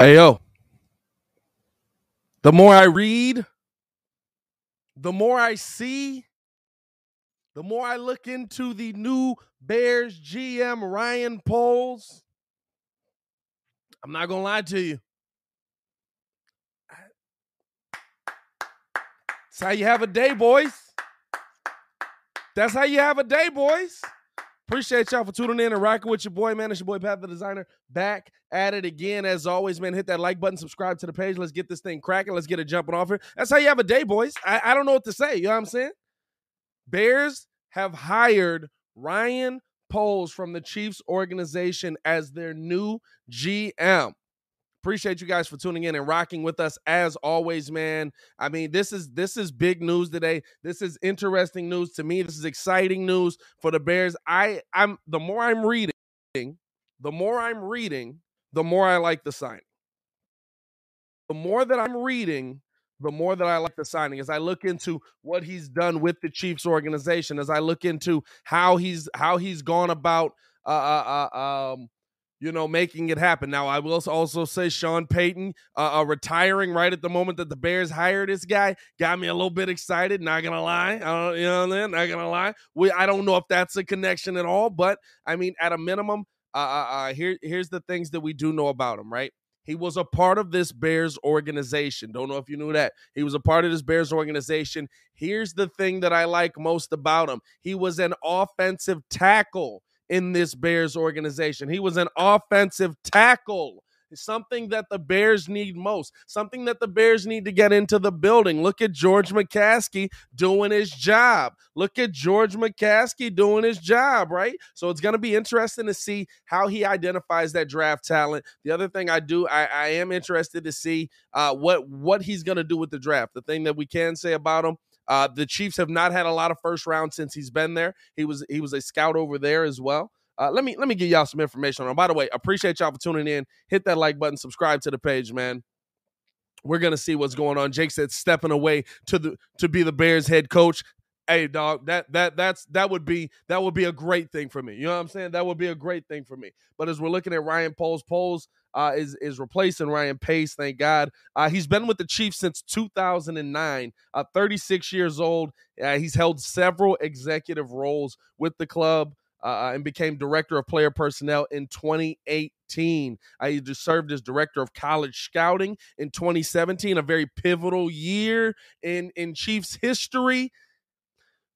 Hey, yo. The more I read, the more I see, the more I look into the new Bears GM Ryan Poles. I'm not to lie to you. That's how you have a day, boys. That's how you have a day, boys. Appreciate y'all for tuning in and rocking with your boy, man. It's your boy, Pat the Designer, back at it again. As always, man, hit that like button, subscribe to the page. Let's get this thing cracking. Let's get it jumping off here. That's how you have a day, boys. I, I don't know what to say. You know what I'm saying? Bears have hired Ryan Poles from the Chiefs organization as their new GM. Appreciate you guys for tuning in and rocking with us as always, man. I mean, this is this is big news today. This is interesting news to me. This is exciting news for the Bears. I I'm the more I'm reading, the more I'm reading, the more I like the signing. The more that I'm reading, the more that I like the signing. As I look into what he's done with the Chiefs organization, as I look into how he's how he's gone about uh, uh, uh um you know, making it happen. Now, I will also say Sean Payton uh, uh, retiring right at the moment that the Bears hired this guy got me a little bit excited. Not gonna lie, uh, you know, not gonna lie. We I don't know if that's a connection at all, but I mean, at a minimum, uh, uh, uh, here here's the things that we do know about him, right? He was a part of this Bears organization. Don't know if you knew that. He was a part of this Bears organization. Here's the thing that I like most about him. He was an offensive tackle in this Bears organization. He was an offensive tackle. Something that the Bears need most, something that the Bears need to get into the building. Look at George McCaskey doing his job. Look at George McCaskey doing his job, right? So it's going to be interesting to see how he identifies that draft talent. The other thing I do, I, I am interested to see uh, what what he's going to do with the draft. The thing that we can say about him, uh, the Chiefs have not had a lot of first round since he's been there. He was he was a scout over there as well. Uh, let me let me give y'all some information on. By the way, appreciate y'all for tuning in. Hit that like button, subscribe to the page, man. We're gonna see what's going on. Jake said stepping away to the to be the Bears head coach. Hey dog, that that that's that would be that would be a great thing for me. You know what I'm saying? That would be a great thing for me. But as we're looking at Ryan Poles, Poles uh, is is replacing Ryan Pace. Thank God. Uh, he's been with the Chiefs since 2009. Uh, 36 years old. Uh, he's held several executive roles with the club. Uh, and became director of player personnel in 2018. Uh, he just served as director of college scouting in 2017, a very pivotal year in in Chiefs history.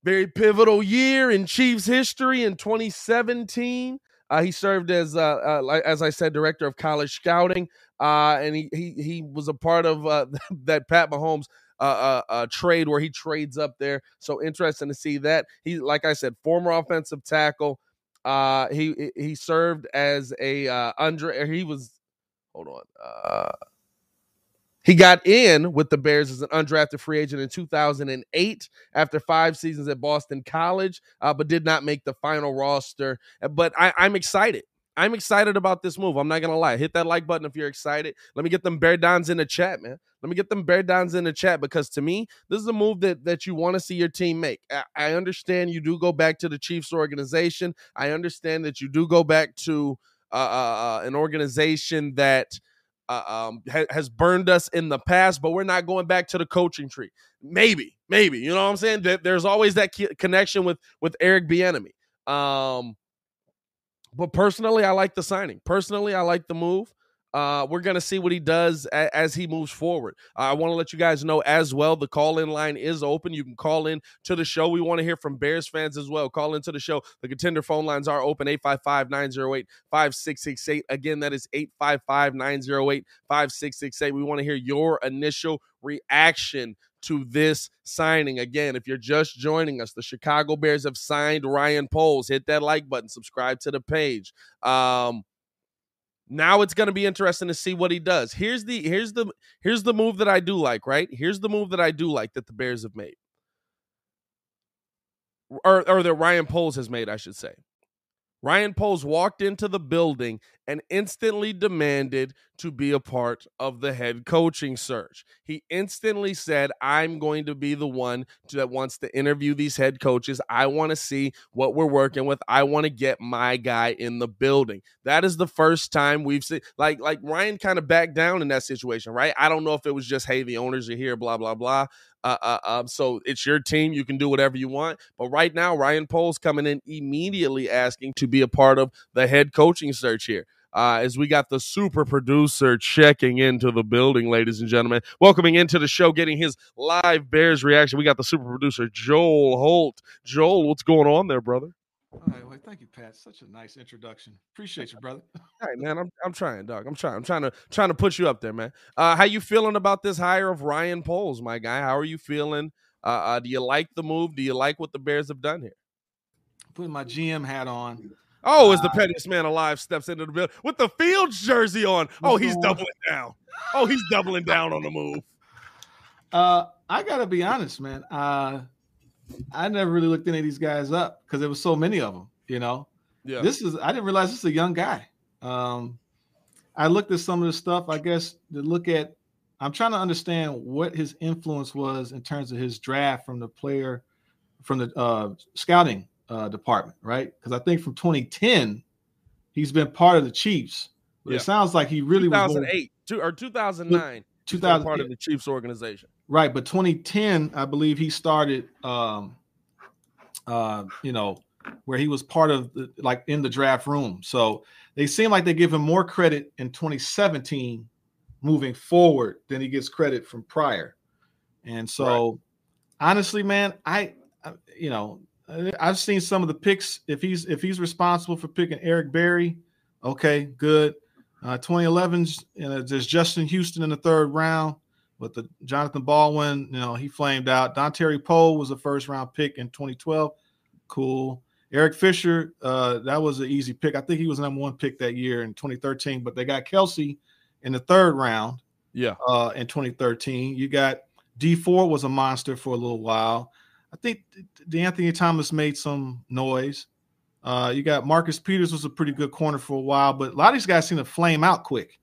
Very pivotal year in Chiefs history in 2017. Uh, he served as, uh, uh, as I said, director of college scouting, uh, and he, he he was a part of uh, that Pat Mahomes uh, uh, trade where he trades up there. So interesting to see that. He, like I said, former offensive tackle. he he served as a uh, under. He was hold on. He got in with the Bears as an undrafted free agent in 2008 after five seasons at Boston College, uh, but did not make the final roster. Uh, but I, I'm excited. I'm excited about this move. I'm not gonna lie. Hit that like button if you're excited. Let me get them Bear Downs in the chat, man. Let me get them Bear Downs in the chat because to me, this is a move that that you want to see your team make. I, I, understand you do go back to the Chiefs organization. I understand that you do go back to uh, uh, uh an organization that uh, um, ha- has burned us in the past, but we're not going back to the coaching tree. Maybe, maybe you know what I'm saying. There's always that connection with with Eric Bieniemy. Um, but personally, I like the signing. Personally, I like the move. Uh, we're going to see what he does a- as he moves forward. I want to let you guys know as well the call in line is open. You can call in to the show. We want to hear from Bears fans as well. Call into the show. The contender phone lines are open 855 908 5668. Again, that is 855 908 5668. We want to hear your initial reaction to this signing. Again, if you're just joining us, the Chicago Bears have signed Ryan Poles. Hit that like button, subscribe to the page. Um, now it's going to be interesting to see what he does. Here's the here's the here's the move that I do like, right? Here's the move that I do like that the Bears have made. Or or that Ryan Poles has made, I should say. Ryan Poles walked into the building and instantly demanded to be a part of the head coaching search. He instantly said, I'm going to be the one that wants to interview these head coaches. I want to see what we're working with. I want to get my guy in the building. That is the first time we've seen like like Ryan kind of backed down in that situation, right? I don't know if it was just, hey, the owners are here, blah, blah, blah. Uh, uh, uh, so it's your team. You can do whatever you want. But right now, Ryan Poles coming in immediately asking to be a part of the head coaching search here. Uh, as we got the super producer checking into the building, ladies and gentlemen. Welcoming into the show, getting his live Bears reaction. We got the super producer, Joel Holt. Joel, what's going on there, brother? All right, well, thank you, Pat. Such a nice introduction. Appreciate you, brother. All right, man. I'm I'm trying, dog. I'm trying. I'm trying to trying to put you up there, man. Uh, how you feeling about this hire of Ryan Poles, my guy? How are you feeling? Uh, uh, do you like the move? Do you like what the Bears have done here? Putting my GM hat on. Oh, is the uh, pettiest man alive steps into the building with the field jersey on. Oh, he's doubling down. Oh, he's doubling down on the move. Uh, I gotta be honest, man. Uh, I never really looked any of these guys up because there was so many of them. You know, yeah. This is I didn't realize this is a young guy. Um, I looked at some of the stuff. I guess to look at, I'm trying to understand what his influence was in terms of his draft from the player, from the uh, scouting uh, department, right? Because I think from 2010, he's been part of the Chiefs. But yeah. it sounds like he really 2008 was or 2009. 2000 part of the Chiefs organization. Right, but 2010, I believe he started um uh you know where he was part of the like in the draft room. So they seem like they give him more credit in 2017 moving forward than he gets credit from prior. And so right. honestly, man, I, I you know, I've seen some of the picks. If he's if he's responsible for picking Eric Berry, okay, good. Uh, 2011's you know, there's Justin Houston in the third round with the Jonathan Baldwin. You know, he flamed out. Dontari Poe was a first round pick in 2012. Cool. Eric Fisher, uh, that was an easy pick. I think he was number one pick that year in 2013, but they got Kelce in the third round. Yeah. Uh, in 2013, you got D4 was a monster for a little while. I think De'Anthony Thomas made some noise. Uh, you got Marcus Peters was a pretty good corner for a while, but a lot of these guys seem to flame out quick.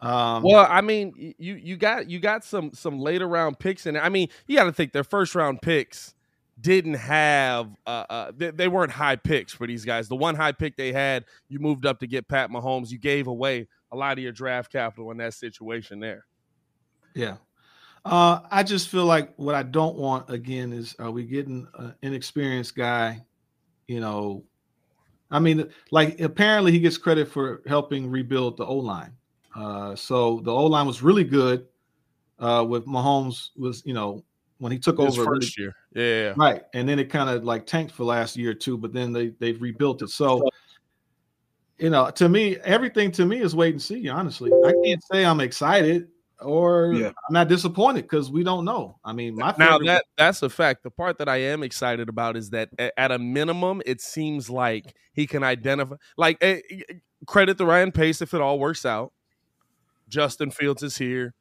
Um, well, I mean, you you got you got some some later round picks in it. I mean, you got to think their first round picks didn't have uh, uh they, they, weren't high picks for these guys. The one high pick they had, you moved up to get Pat Mahomes. You gave away a lot of your draft capital in that situation there. Yeah. Uh, I just feel like what I don't want again is are we getting an inexperienced guy? You know, I mean, like apparently he gets credit for helping rebuild the O line. Uh, so the O line was really good. Uh, with Mahomes was you know when he took His over first year, yeah, right, and then it kind of like tanked for last year too. But then they they rebuilt it. So you know, to me, everything to me is wait and see. Honestly, I can't say I'm excited or yeah. I'm not disappointed because we don't know. I mean, my now that that's a fact. The part that I am excited about is that at a minimum, it seems like he can identify. Like eh, eh, credit to Ryan Pace if it all works out. Justin Fields is here.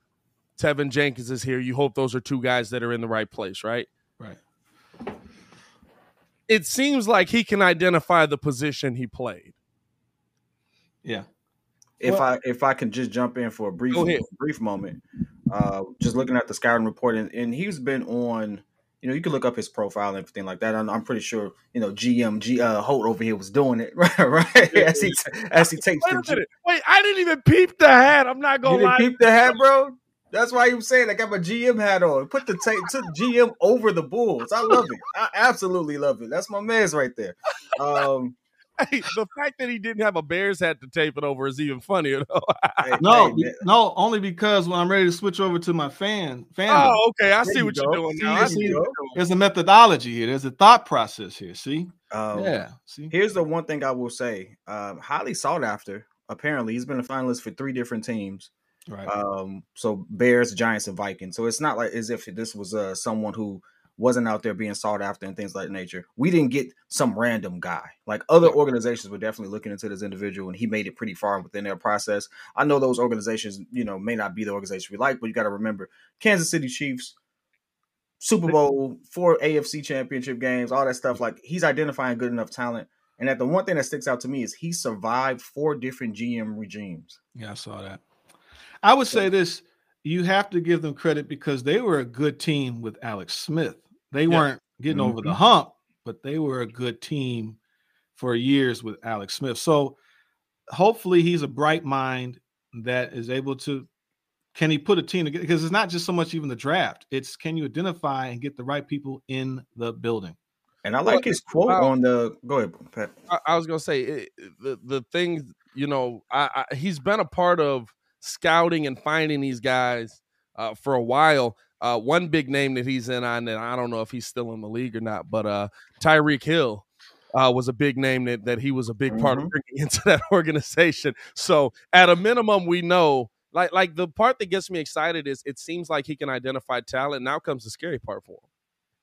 Teven Jenkins is here. You hope those are two guys that are in the right place, right? Right. It seems like he can identify the position he played. Yeah if well, I if I can just jump in for a brief brief moment, uh, just looking at the scouting report, and, and, he's been on. You know, you can look up his profile and everything like that. I'm, I'm pretty sure you know GM G uh, Holt over here was doing it right, right? as he as he takes Wait the. Wait, I didn't even peep the hat. I'm not gonna you lie. Peep the hat, bro. That's why he was saying I got my GM hat on. Put the tape, took GM over the Bulls. I love it. I absolutely love it. That's my man's right there. Um, Hey, the fact that he didn't have a Bears hat to tape it over is even funnier. Though. no, hey, no, only because when I'm ready to switch over to my fan, fan. Oh, okay, I see what you are doing now. See, see there's a methodology here. There's a thought process here. See, um, yeah. See, here's the one thing I will say: um, highly sought after. Apparently, he's been a finalist for three different teams. Right. Um. So Bears, Giants, and Vikings. So it's not like as if this was uh someone who wasn't out there being sought after and things like nature. We didn't get some random guy. Like other organizations were definitely looking into this individual, and he made it pretty far within their process. I know those organizations, you know, may not be the organization we like, but you got to remember Kansas City Chiefs, Super Bowl, four AFC championship games, all that stuff. Like he's identifying good enough talent And that the one thing that sticks out to me is he survived four different GM regimes. Yeah, I saw that. I would say this: you have to give them credit because they were a good team with Alex Smith. They Yeah. weren't getting over the Mhm. hump, but they were a good team for years with Alex Smith. So hopefully he's a bright mind that is able to can he put a team together because it's not just so much even the draft it's can you identify and get the right people in the building And I Well, like his quote wow. on the go ahead, Pat. I, I was gonna say it, the the thing, you know, I, I he's been a part of scouting and finding these guys uh, for a while. Uh, one big name that he's in on, and I don't know if he's still in the league or not, but uh, Tyreek Hill uh, was a big name that that he was a big part of Mhm. bringing into that organization. So at a minimum, we know. Like, like the part that gets me excited is it seems like he can identify talent. Now comes the scary part for him.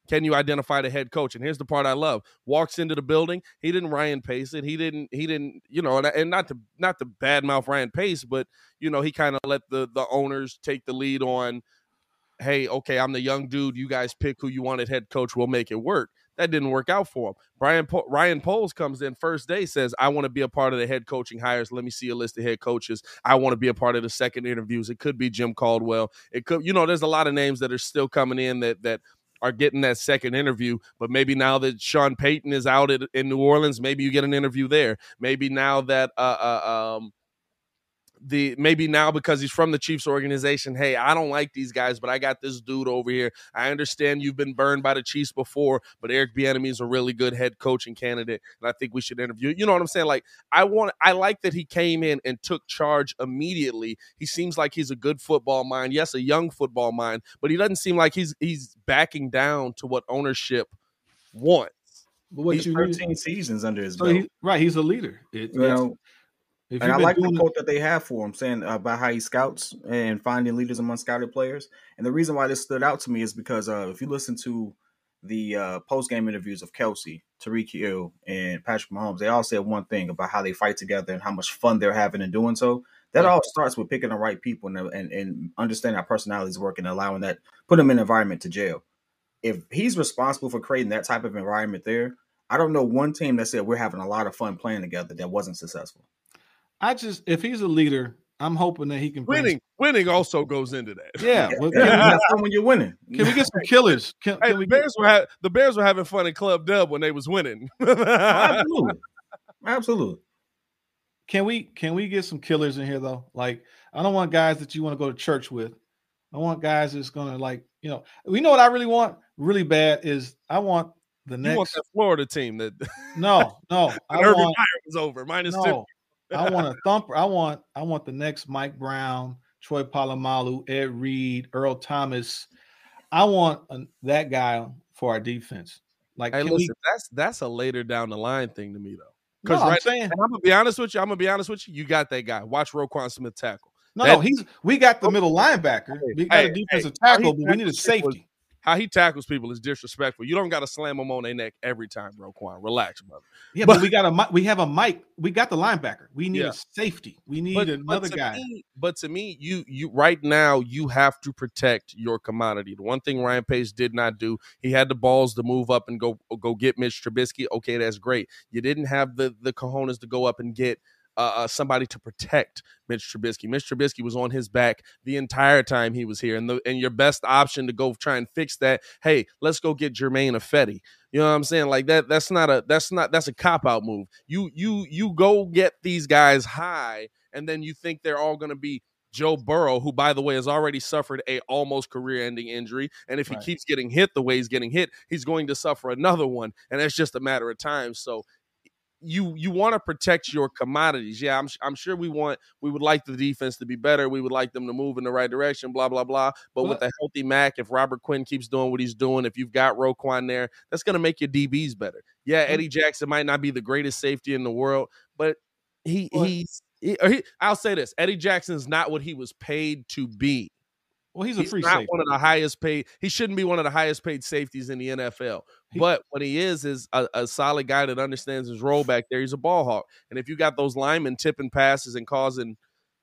Can you identify the head coach? And here's the part I love: walks into the building. He didn't Ryan Pace it. He didn't. He didn't. You know, and, and not to not to badmouth Ryan Pace, but you know, he kind of let the the owners take the lead on. Hey, okay, I'm the young dude. You guys pick who you want at head coach. We'll make it work. That didn't work out for him. Brian po- Ryan Poles comes in first day, says, "I want to be a part of the head coaching hires. Let me see a list of head coaches. I want to be a part of the second interviews. It could be Jim Caldwell. It could, you know, there's a lot of names that are still coming in that that are getting that second interview. But maybe now that Sean Payton is out at, in New Orleans, maybe you get an interview there. Maybe now that uh, uh um the maybe now because he's from the Chiefs organization, hey, I don't like these guys, but I got this dude over here. I understand you've been burned by the Chiefs before, but Eric Bieniemy is a really good head coaching candidate, and I think we should interview. You know what I'm saying? Like I want, I like that he came in and took charge immediately. He seems like he's a good football mind. Yes, a young football mind, but he doesn't seem like he's he's backing down to what ownership wants. but what He's you need, 13 seasons under his so belt. he, right he's a leader it, you know, if and I like the quote that they have for him, saying about how he scouts and finding leaders among scouted players. And the reason why this stood out to me is because uh, if you listen to the uh, post game interviews of Kelce, Tyreek Hill, and Patrick Mahomes, they all said one thing about how they fight together and how much fun they're having in doing so. That all starts with picking the right people and, and, and understanding how personalities work and allowing that, put them in an environment to jail. If he's responsible for creating that type of environment there, I don't know one team that said we're having a lot of fun playing together that wasn't successful. I just if he's a leader i'm hoping that he can bring Winning, winning also goes into that. yeah, well, Yeah, can, you when you're winning. can we get some killers can, Hey, can the we get, Bears were ha- the Bears were having fun in Club Dub when they was winning. Absolutely. Absolutely. Can we can we get some killers in here though? Like I don't want guys that you want to go to church with. I want guys that's gonna like you know. We know what I really want really bad is I want the you want next. that Florida team that No, no, I Urban want Meyer was over minus two. no. I want a thumper. I want I want the next Mike Brown, Troy Polamalu, Ed Reed, Earl Thomas. I want a, that guy for our defense. Like, Hey, listen, that's that's a later down the line thing to me though. we? No, Because I'm saying I'm gonna be honest with you. I'm gonna be honest with you. You got that guy. Watch Roquan Smith tackle. no, that- no. He's we got the oh, middle linebacker. We got Hey, a defensive hey, tackle, but we need a safety. How he tackles people is disrespectful. You don't got to slam them on their neck every time, Roquan. Relax, brother. Yeah, But- but, we got a we have a mic. We got the linebacker. We need Yeah. a safety. We need But, another but guy. Me, but to me, you you right now you have to protect your commodity. The one thing Ryan Pace did not do, he had the balls to move up and go go get Mitch Trubisky. Okay, that's great. You didn't have the the cojones to go up and get uh, uh, somebody to protect Mitch Trubisky. Mitch Trubisky was on his back the entire time he was here, and the and your best option to go try and fix that. Hey, let's go get Germain Ifedi. You know what I'm saying? Like that. That's not a. That's not. That's a cop out move. You you you go get these guys high, and then you think they're all going to be Joe Burrow, who by the way has already suffered a almost career-ending injury, and if he Right. keeps getting hit the way he's getting hit, he's going to suffer another one, and that's just a matter of time. So you you want to protect your commodities. Yeah, I'm I'm sure we want we would like the defense to be better. We would like them to move in the right direction. Blah blah blah. But with Well- a healthy Mac, if Robert Quinn keeps doing what he's doing, if you've got Roquan there, that's going to make your DBs better. Yeah. Eddie Jackson might not be the greatest safety in the world, but he he's he, he, I'll say this: Eddie Jackson is not what he was paid to be. Well, he's a He's free not safety. one of the highest paid. He shouldn't be one of the highest paid safeties in the NFL. He- but what he is is a, a solid guy that understands his role back there. He's a ball hawk, and if you got those linemen tipping passes and causing,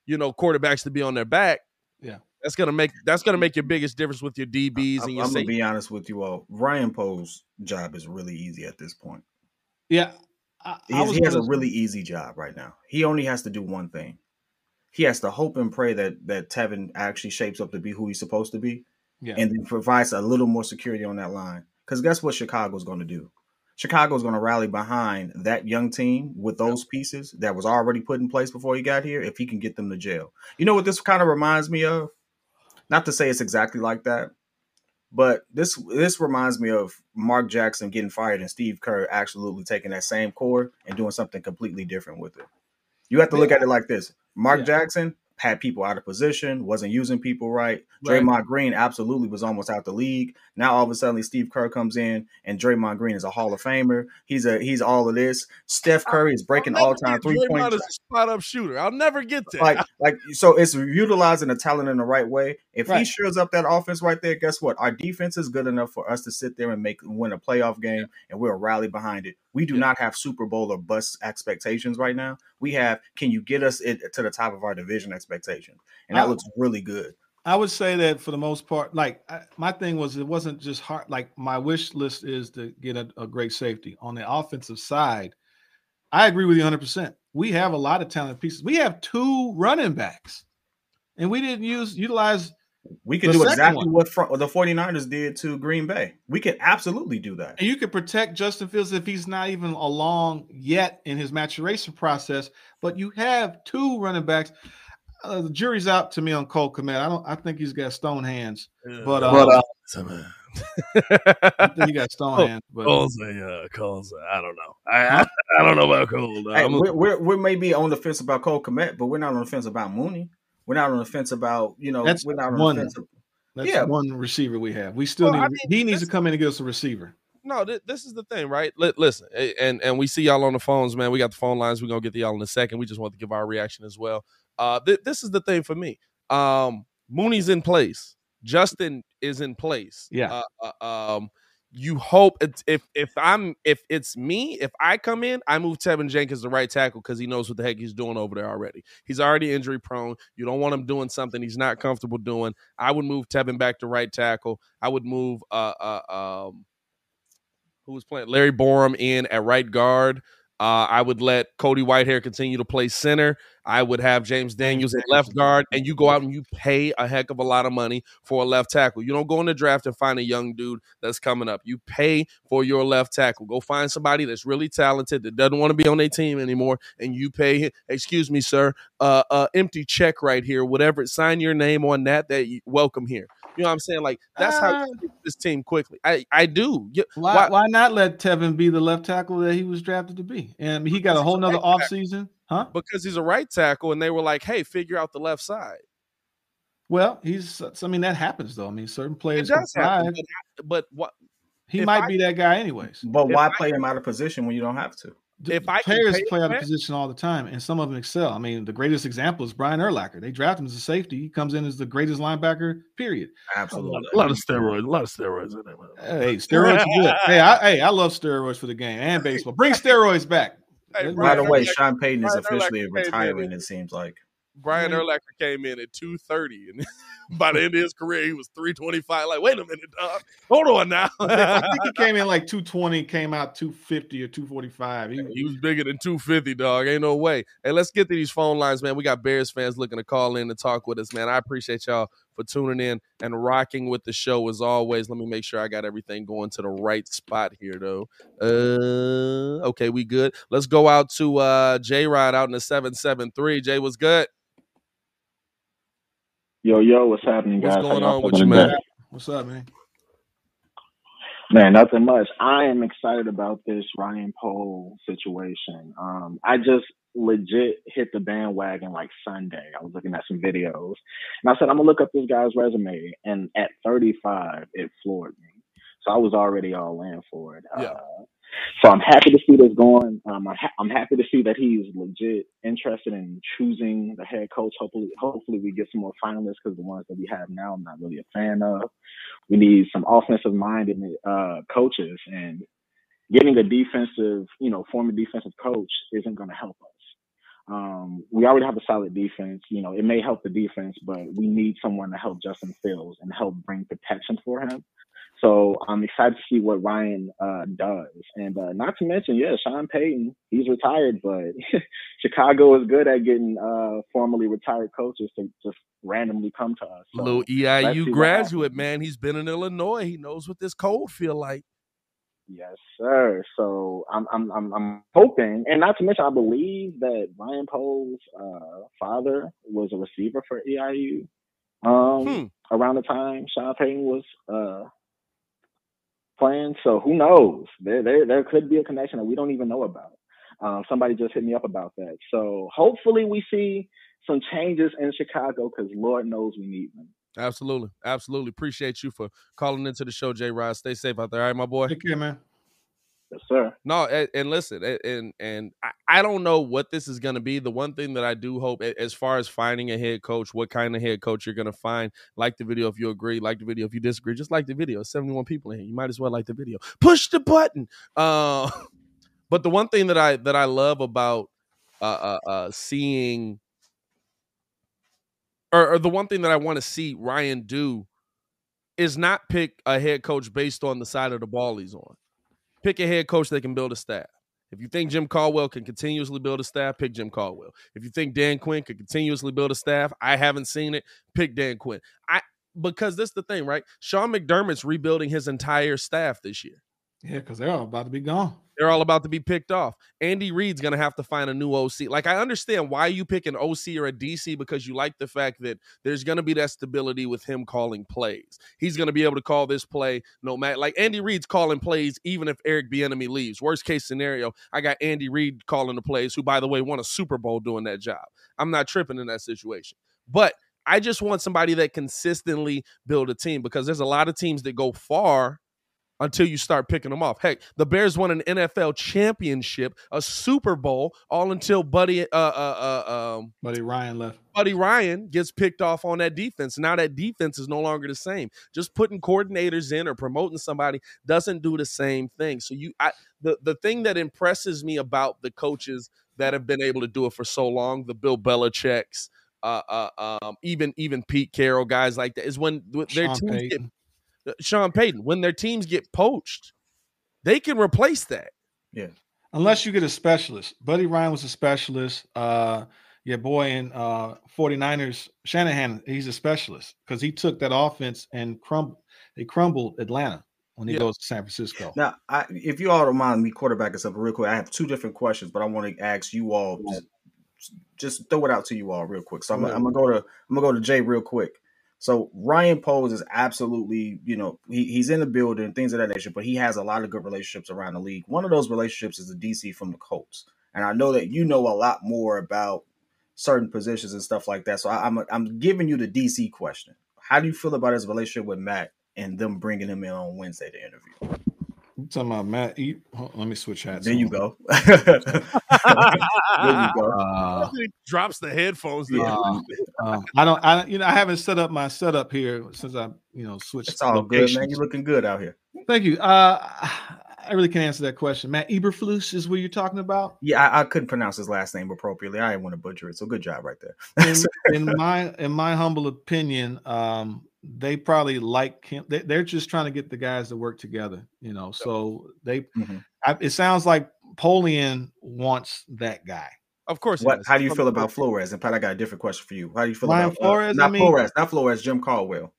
you know, quarterbacks to be on their back, Yeah. that's gonna make that's gonna make your biggest difference with your DBs I'm, and your I'm gonna be honest with you all. Ryan Poe's job is really easy at this point. Yeah, I, He, I has, he has a gonna- really easy job right now. He only has to do one thing. He has to hope and pray that that Teven actually shapes up to be who he's supposed to be, yeah. and then provides a little more security on that line. Because guess what Chicago's going to do? Chicago's going to rally behind that young team with those pieces that was already put in place before he got here. If he can get them to jail, you know what this kind of reminds me of? Not to say it's exactly like that, but this this reminds me of Mark Jackson getting fired and Steve Kerr absolutely taking that same core and doing something completely different with it. You have to look at it like this: Mark Yeah. Jackson had people out of position, wasn't using people right. Right. Draymond Green absolutely was almost out the league. Now all of a sudden Steve Kerr comes in and Draymond Green is a Hall of Famer. He's a he's all of this. Steph oh, Curry is breaking all time get three Draymond point as a spot up shooter. I'll never get there. like like so it's utilizing the talent in the right way. If he Right. shows up that offense right there, guess what? Our defense is good enough for us to sit there and make win a playoff game and we'll rally behind it. We do Yeah. not have Super Bowl or bust expectations right now. We have can you get us it to the top of our division expectations? And that I- looks really good. I would say that for the most part, like I, my thing was, it wasn't just hard. Like my wish list is to get a, a great safety on the offensive side. I agree with you 100. percent We have a lot of talented pieces. We have two running backs, and we didn't use utilize. We could do exactly one. what front, the 49ers did to Green Bay. We could absolutely do that. And you could protect Justin Fields if he's not even along yet in his maturation process. But you have two running backs. Uh, the jury's out to me on Cole Kmet. I don't. I think he's got stone hands. But, uh, But, I think he got stone Oh, hands. But Cole's a, uh, Cole's a, I don't know. I, I, I don't know about Cole. Hey, I'm a- we're, we're, we may be on the fence about Cole Kmet, but we're not on the fence about Mooney. We're not on the fence about, you know, That's we're not on one. the fence. Of, That's Yeah. one receiver we have. We still Well, need. I mean, he needs to come in and get us a receiver. no, th- this is the thing, right? Li- listen, and and we see y'all on the phones, man. We got the phone lines. We're gonna get to y'all in a second. We just want to give our reaction as well. Uh, th- this is the thing for me. Um, Mooney's in place. Justin is in place. Yeah. Uh, uh, um, you hope if if I'm if it's me, if I come in, I move Teven Jenkins to right tackle because he knows what the heck he's doing over there already. He's already injury prone. You don't want him doing something he's not comfortable doing. I would move Teven back to right tackle. I would move uh uh um who was playing Larry Borom in at right guard. Uh, I would let Cody Whitehair continue to play center. I would have James Daniels at left guard, and you go out and you pay a heck of a lot of money for a left tackle. You don't go in the draft and find a young dude that's coming up. You pay for your left tackle. Go find somebody that's really talented that doesn't want to be on their team anymore, and you pay. Excuse me, sir. Uh, uh, empty check right here. Whatever. Sign your name on that. That you, welcome here. You know what I'm saying? Like that's how Uh, you this team quickly. I I do. Why, Why- why not let Teven be the left tackle that he was drafted to be? And he got a whole a nother offseason, huh? because he's a right tackle, and they were like, "Hey, figure out the left side." Well, he's. Uh, I mean, that happens though. I mean, certain players can does happen, but, but what He might I- be that guy anyways. but If why I- play him out of position when you don't have to? D- If I players play out of position all the time, and some of them excel. I mean, the greatest example is Brian Urlacher. They draft him as a safety. He comes in as the greatest linebacker. Period. Absolutely. a lot of steroids, a lot of steroids in there. Hey, steroids are good. Hey, I, hey, I love steroids for the game and baseball. Bring steroids back. Hey, By the way, Sean Payton is Brian officially retiring. It seems like. Brian Mhm. Urlacher came in at two thirty, and by the end of his career, he was three twenty five. Like, wait a minute, dog. Hold on now. I think he came in like 220, came out 250 or 245. He, He was bigger than 250, dog. Ain't no way. Hey, let's get to these phone lines, man. We got Bears fans looking to call in and talk with us, man. I appreciate y'all for tuning in and rocking with the show as always. Let me make sure I got everything going to the right spot here, though. Uh, okay, we good. Let's go out to uh J Rod out in the 773. Jay was good. Yo, yo, what's happening, What's guys? going How on with you, man? today? what's up, man? Man, nothing much. I am excited about this Ryan Pohl situation. Um, I just legit hit the bandwagon like Sunday. I was looking at some videos and I said, I'm gonna look up this guy's resume. And at 35, it floored me. So I was already all in for it. Yeah. Uh, so I'm happy to see this going. Um, I'm, ha- I'm happy to see that he's legit interested in choosing the head coach. Hopefully, hopefully we get some more finalists because the ones that we have now, I'm not really a fan of. We need some offensive minded uh, coaches, and getting a defensive, you know, former defensive coach isn't going to help us. Um, we already have a solid defense. You know, it may help the defense, but we need someone to help Justin Fields and help bring protection for him. So I'm excited to see what Ryan uh, does. And uh, not to mention, yeah, Sean Payton, he's retired, but Chicago is good at getting uh, formerly retired coaches to just randomly come to us. So Little EIU graduate, man. He's been in Illinois. He knows what this cold feel like. Yes, sir. So I'm I'm I'm, I'm hoping, and not to mention, I believe that Ryan Poles' uh, father was a receiver for EIU um, hmm. around the time Sean Payton was uh, playing. So who knows? There, there, there could be a connection that we don't even know about. Um, somebody just hit me up about that. So hopefully we see some changes in Chicago because Lord knows we need them. Absolutely, absolutely. Appreciate you for calling into the show, J. Rod. Stay safe out there, all right, my boy. Take care, man. Yes, sir. No, and, and listen, and and I, I don't know what this is going to be. The one thing that I do hope, as far as finding a head coach, what kind of head coach you're going to find. Like the video if you agree. Like the video if you disagree. Just like the video. 71 people in here. You might as well like the video. Push the button. Uh, but the one thing that I that I love about uh, uh, uh seeing, or, or the one thing that I want to see Ryan do, is not pick a head coach based on the side of the ball he's on pick a head coach that can build a staff. If you think Jim Caldwell can continuously build a staff, pick Jim Caldwell. If you think Dan Quinn can continuously build a staff, I haven't seen it, pick Dan Quinn. I because this is the thing, right? Sean McDermott's rebuilding his entire staff this year. Yeah, because they're all about to be gone. They're all about to be picked off. Andy Reid's going to have to find a new OC. Like, I understand why you pick an OC or a DC because you like the fact that there's going to be that stability with him calling plays. He's going to be able to call this play no matter. Like, Andy Reid's calling plays even if Eric Bieniemy leaves. Worst case scenario, I got Andy Reid calling the plays, who, by the way, won a Super Bowl doing that job. I'm not tripping in that situation. But I just want somebody that consistently build a team because there's a lot of teams that go far until you start picking them off. Heck, the Bears won an NFL championship, a Super Bowl, all until Buddy uh, uh, uh, um, Buddy Ryan left. Buddy Ryan gets picked off on that defense. Now that defense is no longer the same. Just putting coordinators in or promoting somebody doesn't do the same thing. So you, I, the the thing that impresses me about the coaches that have been able to do it for so long, the Bill Belichick's. Uh, uh, um, even even Pete Carroll, guys like that, is when their Sean teams Payton. get Sean Payton, when their teams get poached, they can replace that. Yeah. Unless you get a specialist. Buddy Ryan was a specialist. Uh your boy in uh 49ers, Shanahan, he's a specialist because he took that offense and crumbled they crumbled Atlanta when he yeah. goes to San Francisco. Now, I, if you all don't mind me quarterbacking something real quick, I have two different questions, but I want to ask you all just, just throw it out to you all real quick. So I'm, I'm, gonna go to I'm gonna go to Jay real quick. So Ryan Poles is absolutely, you know, he, he's in the building, things of that nature, but he has a lot of good relationships around the league. One of those relationships is the DC from the Colts. And I know that you know a lot more about certain positions and stuff like that. So I, am I'm, I'm giving you the DC question. How do you feel about his relationship with Matt and them bringing him in on Wednesday to interview? I'm talking about Matt. Eat. let me switch hats. There you go. there you go. Uh, drops the headphones. Uh, uh, I don't. I you know I haven't set up my setup here since I you know switched. It's all locations. good, man. You're looking good out here. Thank you. Uh, I really can't answer that question. Matt Eberflus is what you're talking about. Yeah, I, I, couldn't pronounce his last name appropriately. I didn't want to butcher it. So good job right there. in, in my in my humble opinion, um, they probably like him. They, are just trying to get the guys to work together, you know. So they, mm-hmm. I, it sounds like Polian wants that guy. Of course. What? How do you feel about Flores? And Pat, I got a different question for you. How do you feel Ryan about uh, Flores? Uh, not I mean, Flores, not Flores. Jim Caldwell.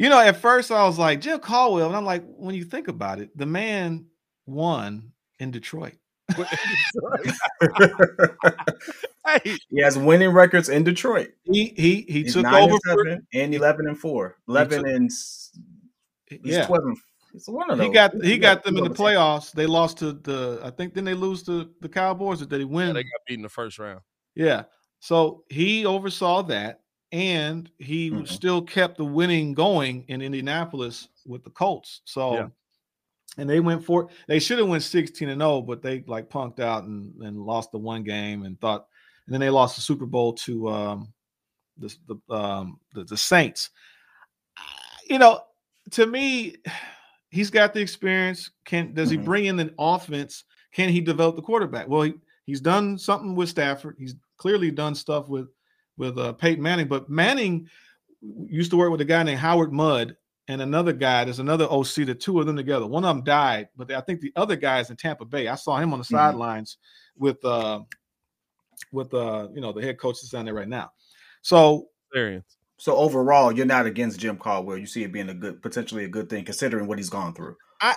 You know, at first I was like Jim Caldwell, and I'm like, when you think about it, the man won in Detroit. hey. He has winning records in Detroit. He he he he's took over and, for, and eleven and four. Eleven took, and he's yeah. twelve and it's one of those. He got he, he got, got them in the playoffs. They lost to the I think then they lose to the Cowboys or did he win? Yeah, they got beat in the first round. Yeah. So he oversaw that and he mm-hmm. still kept the winning going in Indianapolis with the Colts. So yeah and they went for they should have went 16 and 0 but they like punked out and, and lost the one game and thought and then they lost the super bowl to um the the um the, the saints you know to me he's got the experience can does mm-hmm. he bring in the offense can he develop the quarterback well he, he's done something with stafford he's clearly done stuff with with uh, peyton manning but manning used to work with a guy named howard mudd and another guy. There's another OC. The two of them together. One of them died, but I think the other guy is in Tampa Bay. I saw him on the Mhm. sidelines with uh with uh you know the head coach that's down there right now. So Experience. So overall, you're not against Jim Caldwell. You see it being a good, potentially a good thing, considering what he's gone through. I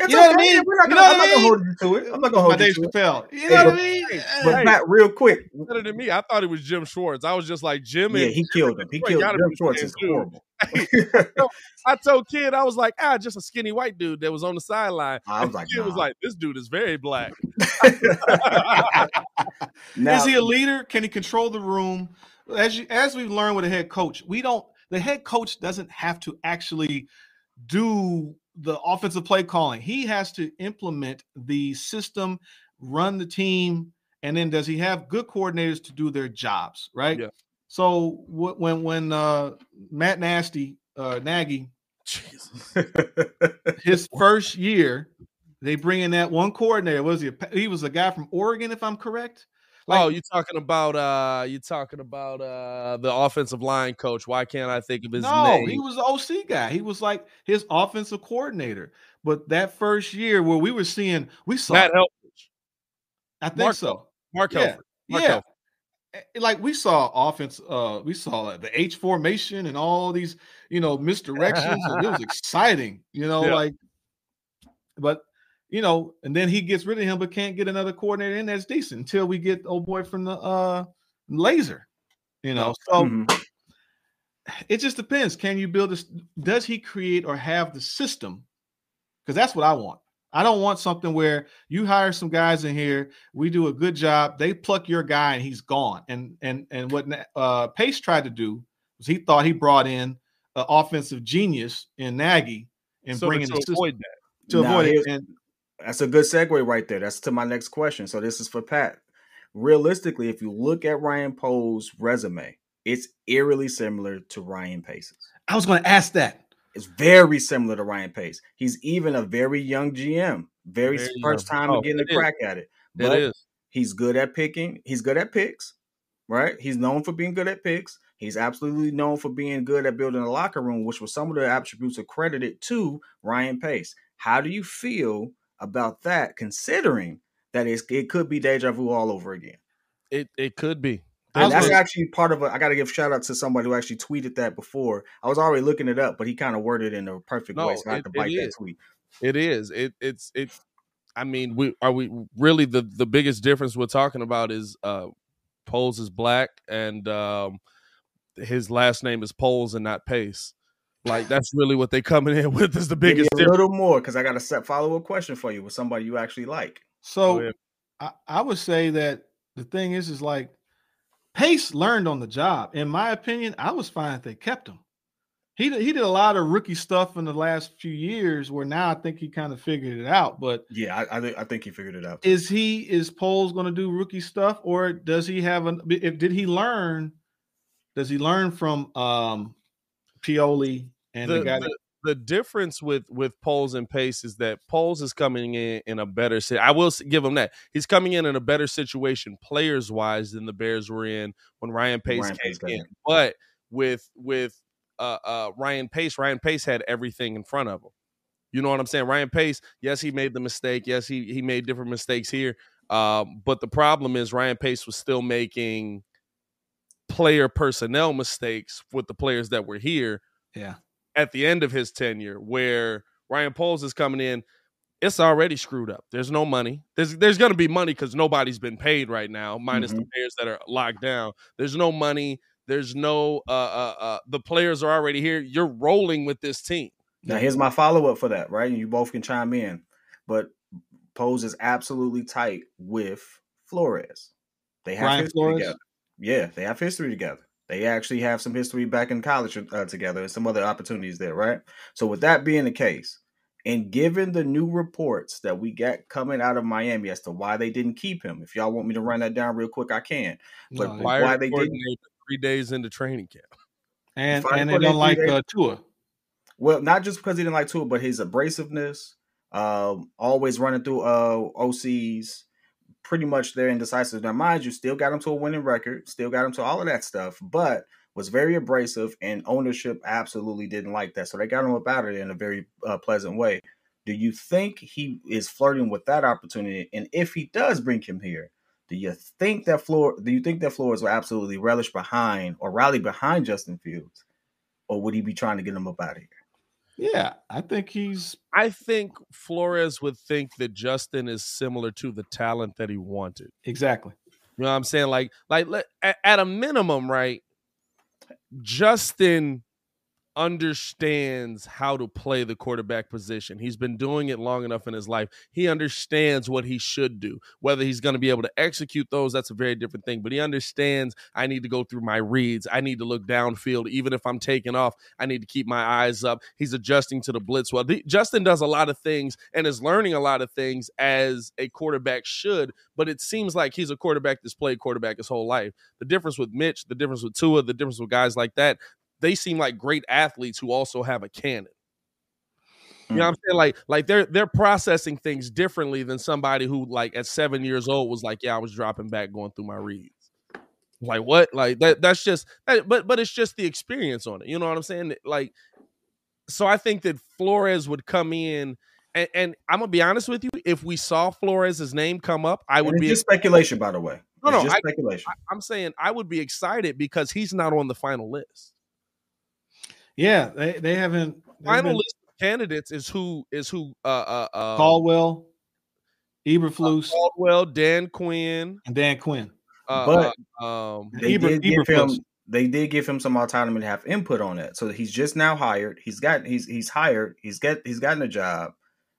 It's You know what I okay. mean? We're not You gonna, know I'm what I not gonna hold you to it. I'm not gonna my hold you Dave to it. Chappelle. You Hey, know what I mean? But Hey. Pat, real quick, Better than me. I thought it was Jim Schwartz. I was just like Jim. yeah, he killed him. He Boy, killed gotta Jim Schwartz is dude. horrible. I told kid I was like, ah, just a skinny white dude that was on the sideline. I was like, Kid was like, this dude is very black. now, is he a leader? Can he control the room? As you, as we've learned with a head coach, we don't. The head coach doesn't have to actually do the offensive play calling. He has to implement the system, run the team, and then does he have good coordinators to do their jobs? Right. Yeah. So wh- when when uh, Matt Nasty uh, Nagy Jesus. his first year, they bring in that one coordinator. Was he? He was a guy from Oregon, if I'm correct. Oh, you talking about uh you talking about uh the offensive line coach. Why can't I think of his name? no, name? he was the OC guy. He was like his offensive coordinator. But that first year where we were seeing, we saw, Matt Helfrich. I think Mark so. Mark Yeah. Mark yeah. Helfrich. Like we saw offense, uh, we saw the H formation and all these, you know, misdirections. and it was exciting, you know, Yeah. like, but you know, and then he gets rid of him, but can't get another coordinator in that's decent until we get old boy from the uh laser, you know. So Mhm. it just depends. Can you build this? Does he create or have the system? Because that's what I want. I don't want something where you hire some guys in here, we do a good job, they pluck your guy and he's gone. And and and what uh, Pace tried to do was he thought he brought in an offensive genius in Nagy and So bringing to the system avoid that. to Now, avoid it. And That's a good segue right there. That's to my next question. So this is for Pat. Realistically, if you look at Ryan Poe's resume, it's eerily similar to Ryan Pace's. I was going to ask that. It's very similar to Ryan Pace. He's even a very young GM, very, Very first young. time Oh, getting it a is. crack at it. But It is. he's good at picking. He's good at picks, right? He's known for being good at picks. He's absolutely known for being good at building a locker room, which was some of the attributes accredited to Ryan Pace. How do you feel about that, considering that it's, it could be deja vu all over again? It it could be. I And that's actually part of a. I got to give shout out to somebody who actually tweeted that before. I was already looking it up, but he kind of worded it in a perfect No, way, so I it- had to it bite that is. tweet. It is. It it's it. I mean, we are we really the the biggest difference we're talking about is uh Poles is black and um his last name is Poles and not Pace. Like that's really what they coming in with is the Give me biggest a difference. little more because I got a set follow up question for you with somebody you actually like. So Go ahead. I, I would say that the thing is, is like Pace learned on the job. In my opinion, I was fine if they kept him. He did, he did a lot of rookie stuff in the last few years where now I think he kind of figured it out. But Yeah, I, I, think- I think he figured it out. is he is Poles going to do rookie stuff or does he have an if did he learn does he learn from um Pioli and the, the, guy the, the difference with with Poles and Pace is that Poles is coming in in a better sit. I will give him that he's coming in in a better situation players wise than the Bears were in when Ryan Pace Ryan came Pace in. in. But with with uh, uh, Ryan Pace, Ryan Pace had everything in front of him. You know what I'm saying? Ryan Pace, yes, he made the mistake. Yes, he he made different mistakes here. Um, but the problem is Ryan Pace was still making player personnel mistakes with the players that were here yeah at the end of his tenure where Ryan Poles is coming in, it's already screwed up. There's no money. There's there's gonna be money because nobody's been paid right now, minus the players that are locked down. There's no money. There's no uh uh uh the players are already here. You're rolling with this team. Now here's my follow up for that, right? And you both can chime in. But Pose is absolutely tight with Flores. They have Brian history Flores? together. Yeah, they have history together. They actually have some history back in college uh, together and some other opportunities there, right? So with that being the case, and given the new reports that we got coming out of Miami as to why they didn't keep him, if y'all want me to run that down real quick, I can. But No, why Fired they didn't- three days into training camp. and and they don't like three days. uh Tua Well, not just because he didn't like Tua, but his abrasiveness, um, always running through uh OCs, pretty much their indecisive. Now, mind you, still got him to a winning record, still got him to all of that stuff. But was very abrasive, and ownership absolutely didn't like that. So they got him up out of there in a very uh, pleasant way. Do you think he is flirting with that opportunity? And if he does bring him here, do you think that floor? Do you think that Flores will absolutely relish behind or rally behind Justin Fields, or would he be trying to get him up out of here? Yeah, I think he's. I think Flores would think that Justin is similar to the talent that he wanted. Exactly. You know what I'm saying? Like, like at, at a minimum, right? Justin understands how to play the quarterback position. He's been doing it long enough in his life. He understands what he should do. Whether he's going to be able to execute those, that's a very different thing. But he understands I need to go through my reads. I need to look downfield. Even if I'm taking off, I need to keep my eyes up. He's adjusting to the blitz well. Justin does a lot of things and is learning a lot of things as a quarterback should, but it seems like he's a quarterback that's played quarterback his whole life. The difference with Mitch, the difference with Tua, the difference with guys like that, they seem like great athletes who also have a cannon. You know mm. what I'm saying? Like, like they're they're processing things differently than somebody who, like, at seven years old, was like, "Yeah, I was dropping back, going through my reads." Like what? Like that? That's just. But but it's just the experience on it. You know what I'm saying? Like, so I think that Flores would come in, and, and I'm gonna be honest with you. If we saw Flores' name come up, I would be just speculation, by the way. No, it's no, just I, speculation. I, I'm saying I would be excited because he's not on the final list. Yeah, they they haven't. Final been, list of candidates is who is who uh uh, uh Caldwell, Eberflus, Caldwell, Dan Quinn, and Dan Quinn. uh, But- uh, um They Eber- did give Eberflus. him. They did give him some autonomy to have input on that. So he's just now hired. He's got. He's he's hired. He's get. He's gotten a job.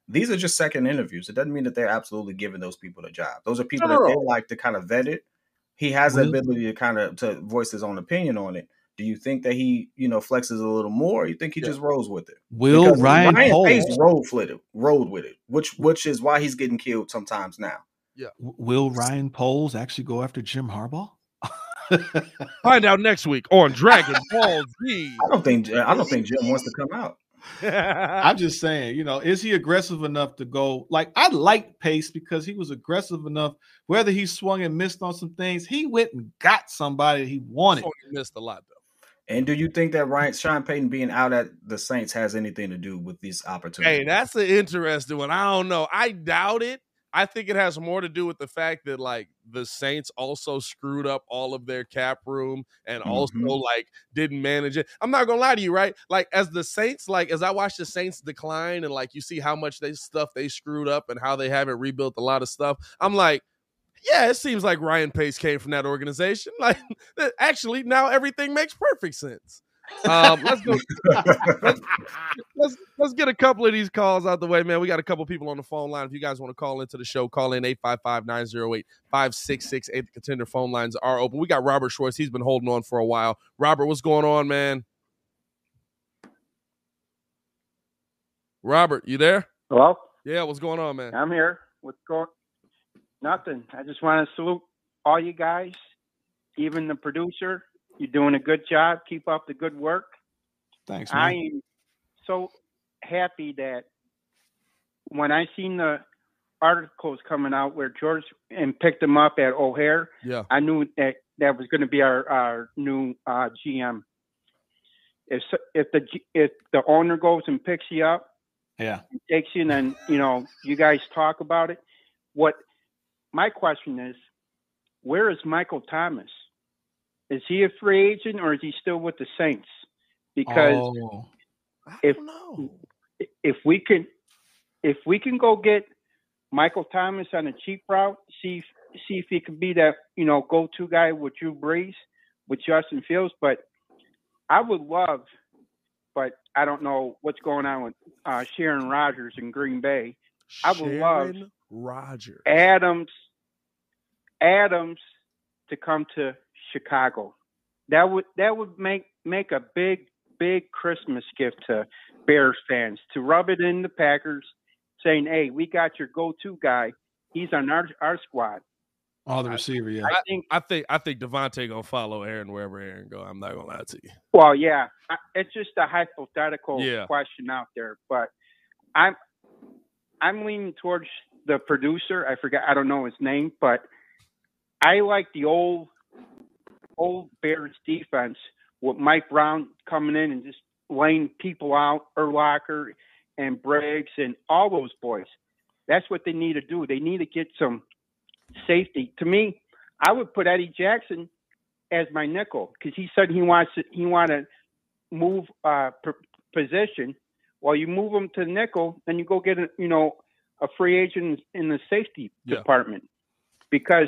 These are just second interviews. It doesn't mean that they're absolutely giving those people a job. Those are people No, no, that they like to kind of vet it. He has the ability to kind of to voice his own opinion on it. Do you think that he, you know, flexes a little more? Or you think he Yeah. just rolls with it? Will Because Ryan, Pace Poles rolled with it, rolled with it, which which is why he's getting killed sometimes now. Yeah. Will Ryan Poles actually go after Jim Harbaugh? find out next week on Dragon Ball Z. I don't think I don't think Jim wants to come out. I'm just saying, you know, is he aggressive enough to go? Like, I like Pace because he was aggressive enough. Whether he swung and missed on some things, he went and got somebody he wanted. Tony missed a lot though. And do you think that Ryan Sean Payton being out at the Saints has anything to do with these opportunities? Hey, that's an interesting one. I don't know. I doubt it. I think it has more to do with the fact that like the Saints also screwed up all of their cap room and also Mhm. like didn't manage it. I'm not gonna lie to you, right? Like as the Saints, like as I watch the Saints decline and like you see how much they stuff they screwed up and how they haven't rebuilt a lot of stuff. I'm like, yeah, it seems like Ryan Pace came from that organization. Like actually now everything makes perfect sense. Um, let's go let's, let's let's get a couple of these calls out the way, man. We got a couple people on the phone line. If you guys want to call into the show, call in 855-908-5668. The contender phone lines are open. We got Robert Schwartz. He's been holding on for a while. Robert, what's going on, man? Robert, you there? Hello, Yeah, what's going on, man? I'm here. What's going? Nothing. I just want to salute all you guys, even the producer. You're doing a good job. Keep up the good work. Thanks, Man. I am so happy that when I seen the articles coming out where George and picked him up at O'Hare, Yeah. I knew that that was going to be our our new uh, GM. If if the if the owner goes and picks you up, Yeah. takes you, and then you know you guys talk about it. What my question is, where is Michael Thomas? Is he a free agent or is he still with the Saints? Because Oh, If- know. if we can, if we can go get Michael Thomas on a cheap route, see if, see if he can be that you know go-to guy with Drew Brees, with Justin Fields. But I would love, but I don't know what's going on with uh, Aaron Rodgers in Green Bay. I would love- Aaron Rodgers. Adams, Adams to come to Chicago. That would that would make make a big big Christmas gift to Bears fans to rub it in the Packers, saying, "Hey, we got your go-to guy. He's on our our squad." oh, the receiver. Yeah. I think. I think I think Davante gonna follow Aaron wherever Aaron go. I'm not gonna lie to you. Well, yeah, it's just a hypothetical Yeah. question out there, but I'm I'm leaning towards the producer. I forgot, I don't know his name, but I like the old old Bears defense with Mike Brown coming in and just laying people out, Urlacher and Briggs and all those boys. That's what they need to do. They need to get some safety. To me, I would put Eddie Jackson as my nickel because he said he wants to, he want to move uh, p- position. Well, you move them to nickel, then you go get a you know a free agent in the safety Yeah. department because,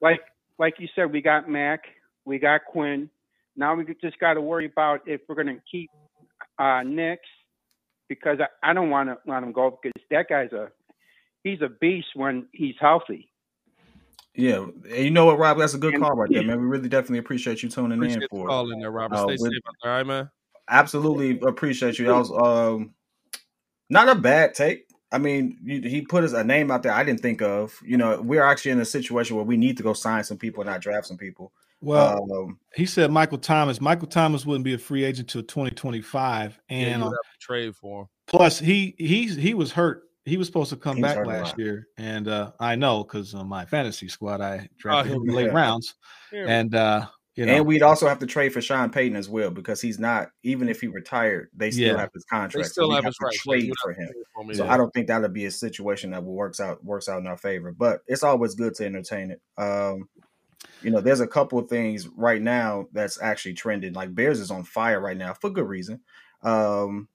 like like you said, we got Mack, we got Quinn. Now we just got to worry about if we're going to keep uh, Nix because I, I don't want to let him go because that guy's a he's a beast when he's healthy. Yeah, and you know what, Rob? That's a good And- call right there, man. We really definitely appreciate you tuning Appreciate in for it. call in there, Robert. Uh, Stay with- safe out there, all right, man. Absolutely appreciate you. That was um not a bad take. I mean, you, he put his, a name out there I didn't think of. You know, we're actually in a situation where we need to go sign some people, and not draft some people. Well, um, he said Michael Thomas. Michael Thomas wouldn't be a free agent till 2025, and you have to trade for him. plus he he he was hurt. He was supposed to come back last year, and uh, I know because on my fantasy squad I drafted here him in the we late rounds, Here. and uh, you know, and we'd also have to trade for Sean Payton as well because he's not even if he retired, they still Yeah. have his contract. They contract. still so have have his to right. trade for him. for So yeah. I don't think that'll be a situation that works out works out in our favor. But it's always good to entertain it. Um, you know, there's a couple of things right now that's actually trending. Like Bears is on fire right now for good reason, um,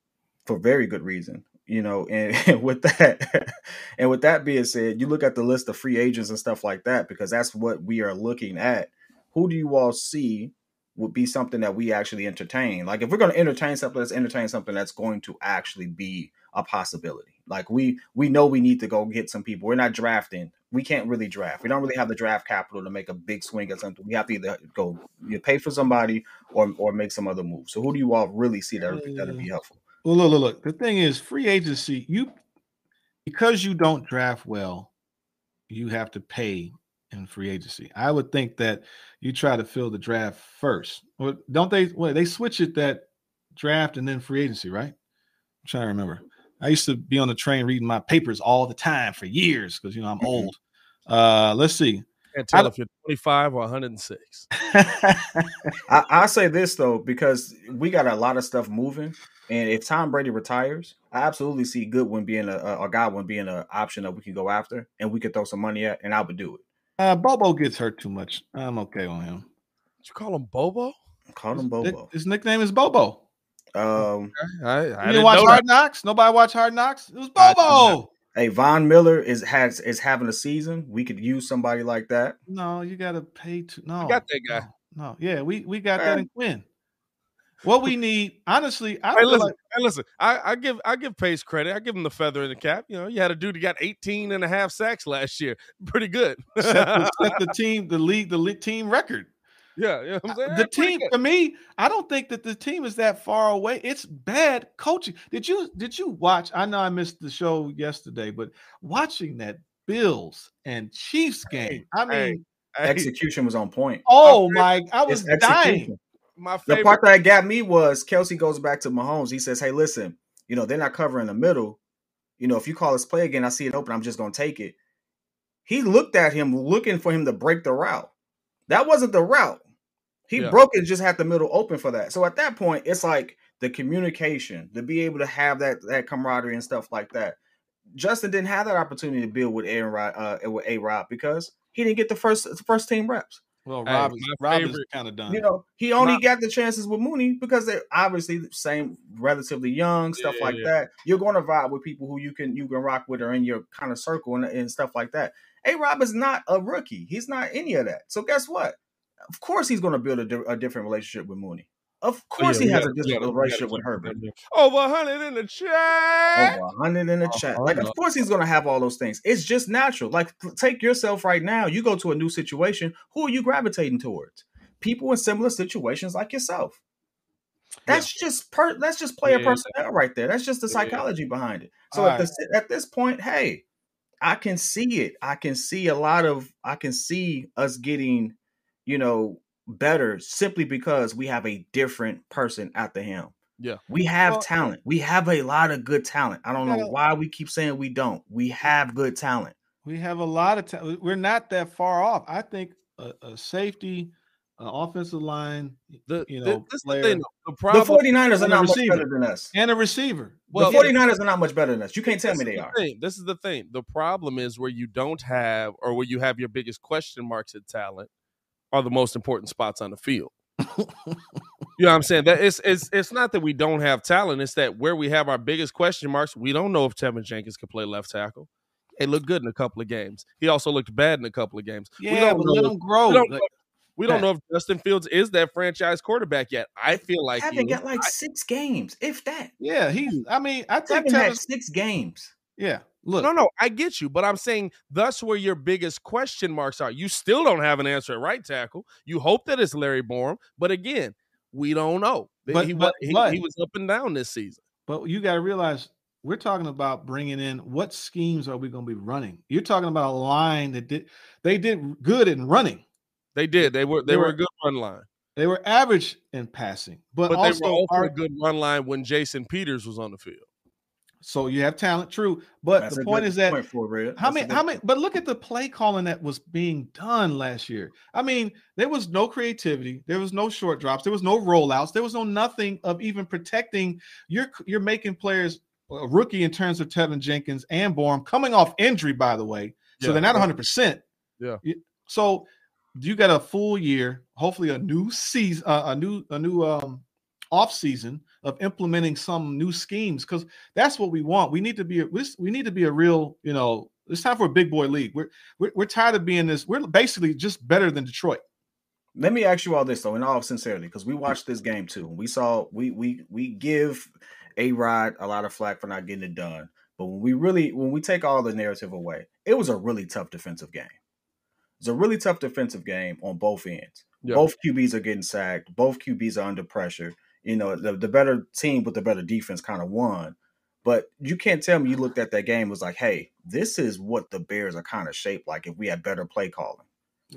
for very good reason. You know, and, and with that, and with that being said, you look at the list of free agents and stuff like that because that's what we are looking at. Who do you all see would be something that we actually entertain? Like if we're going to entertain something, let's entertain something that's going to actually be a possibility. Like we we know we need to go get some people. We're not drafting. We can't really draft. We don't really have the draft capital to make a big swing at something. We have to either go you pay for somebody or or make some other move. So who do you all really see that that'll be helpful? Well, look, look, look. The thing is, free agency, you because you don't draft well, you have to pay in free agency. I would think that you try to fill the draft first. Or don't they? Well, they switch it that draft and then free agency, right? I'm trying to remember. I used to be on the train reading my papers all the time for years because you know I'm Mhm. old. Uh, let's see. Can't tell I- if you're 25 or 106. I, I say this though because we got a lot of stuff moving, and if Tom Brady retires, I absolutely see Goodwin being a, a, a Godwin being an option that we can go after, and we could throw some money at, and I would do it. Uh, Bobo gets hurt too much. I'm okay on him. Did you call him Bobo? Call him Nick- Bobo. His nickname is Bobo. Um, I, I You didn't didn't watch know Hard that. Knocks? Nobody watch Hard Knocks? It was Bobo. hey, Von Miller is has is having a season. We could use somebody like that. No, you got to pay to. No, got that guy. No, no. yeah, we we got that in Quinn. What we need, honestly, I Hey, listen, like hey, listen. I, I give I give Pace credit. I give him the feather in the cap. You know, you had a dude who got 18 and a half sacks last year. Pretty good. set the, set the team, the league, the league team record. yeah, you know I'm saying? The Pretty team, good. for me, I don't think that the team is that far away. It's bad coaching. Did you did you watch? I know I missed the show yesterday, but watching that Bills and Chiefs game, I mean, hey, Hey, Execution was on point. oh my, I was It's dying. My The part that got me was Kelce goes back to Mahomes. He says, "Hey, listen, you know they're not covering the middle. You know if you call this play again, I see it open. I'm just going to take it." He looked at him, looking for him to break the route. That wasn't the route. He Yeah. broke it, just had the middle open for that. So at that point, it's like the communication to be able to have that that camaraderie and stuff like that. Justin didn't have that opportunity to build with Aaron Rod, uh, with A Rob because he didn't get the first the first team reps. Well, Hey, Rob, is, Rob is kind of done. You know, he only My- got the chances with Mooney because they're obviously the same, relatively young, stuff Yeah, like yeah. that. You're going to vibe with people who you can you can rock with or in your kind of circle and, and stuff like that. A Rob is not a rookie. He's not any of that. So guess what? Of course, he's going to build a, di- a different relationship with Mooney. Of course, Oh, Yeah, he has gotta- a we different gotta- we gotta relationship with Herbert. Over 100 in the chat. Over 100 in the oh, chat. Oh, Like, of course, he's going to have all those things. It's just natural. Like, take yourself right now. You go to a new situation. Who are you gravitating towards? People in similar situations like yourself. That's just per. That's just player Yeah. personnel right there. That's just the Yeah. psychology behind it. So at, the, at this point, hey, I can see it. I can see a lot of. I can see us getting, you know, better simply because we have a different person at the helm. Yeah. We have Well- talent. We have a lot of good talent. I don't know why we keep saying we don't. We have good talent. We have a lot of talent. We're not that far off. I think a, a safety, an offensive line, The, you know, the player. The The problem. 49ers are and a not much receiver. better than us. and a receiver. well, the 49ers are not much better than us. You can't tell this me they the are. Thing. This is the thing. The problem is where you don't have, or where you have your biggest question marks at talent, are the most important spots on the field. you know what I'm saying? That it's it's it's not that we don't have talent. It's that where we have our biggest question marks, we don't know if Teven Jenkins can play left tackle. He looked good in a couple of games. He also looked bad in a couple of games. we Yeah, don't but know let if- him grow. we don't, Like, know, we don't know if Justin Fields is that franchise quarterback yet. I feel like he Haven't is. got like six games, if that. yeah, he's. I mean, I think Haven't had six games. Yeah, look, No, no, I get you, but I'm saying thus where your biggest question marks are. You still don't have an answer at right tackle. You hope that it's Larry Borom, but again, we don't know. But- he, but- he, but- he was up and down this season. But you got to realize we're talking about bringing in what schemes are we going to be running? You're talking about a line that did they did good in running. They did. They were they, They were, were- a good run line, They were average in passing, but, but, also, they were also are- a good run line when Jason Peters was on the field. So you have talent, true. But That's the point is that point for how many how many but look at the play calling that was being done last year. I mean, there was no creativity, there was no short drops, there was no rollouts, there was no nothing of even protecting you're you're making players a rookie in terms of Teven Jenkins and Borom coming off injury, by the way. So Yeah. they're not 100 percent. Yeah. So you got a full year, hopefully a new season, uh, a new a new um off season of implementing some new schemes because that's what we want. We need to be a, we we need to be a real, you know, it's time for a big boy league. We're we're, we're tired of being this. We're basically just better than Detroit. Let me ask you all this though, in all sincerity, because we watched this game too. We saw we we we give a Rod a lot of flack for not getting it done, but when we really when we take all the narrative away, it was a really tough defensive game. It's a really tough defensive game on both ends. Yeah. Both QBs are getting sacked. Both QBs are under pressure. You know, the, the better team with the better defense kind of won. But you can't tell me you looked at that game was like, hey, this is what the Bears are kind of shaped like if we had better play calling.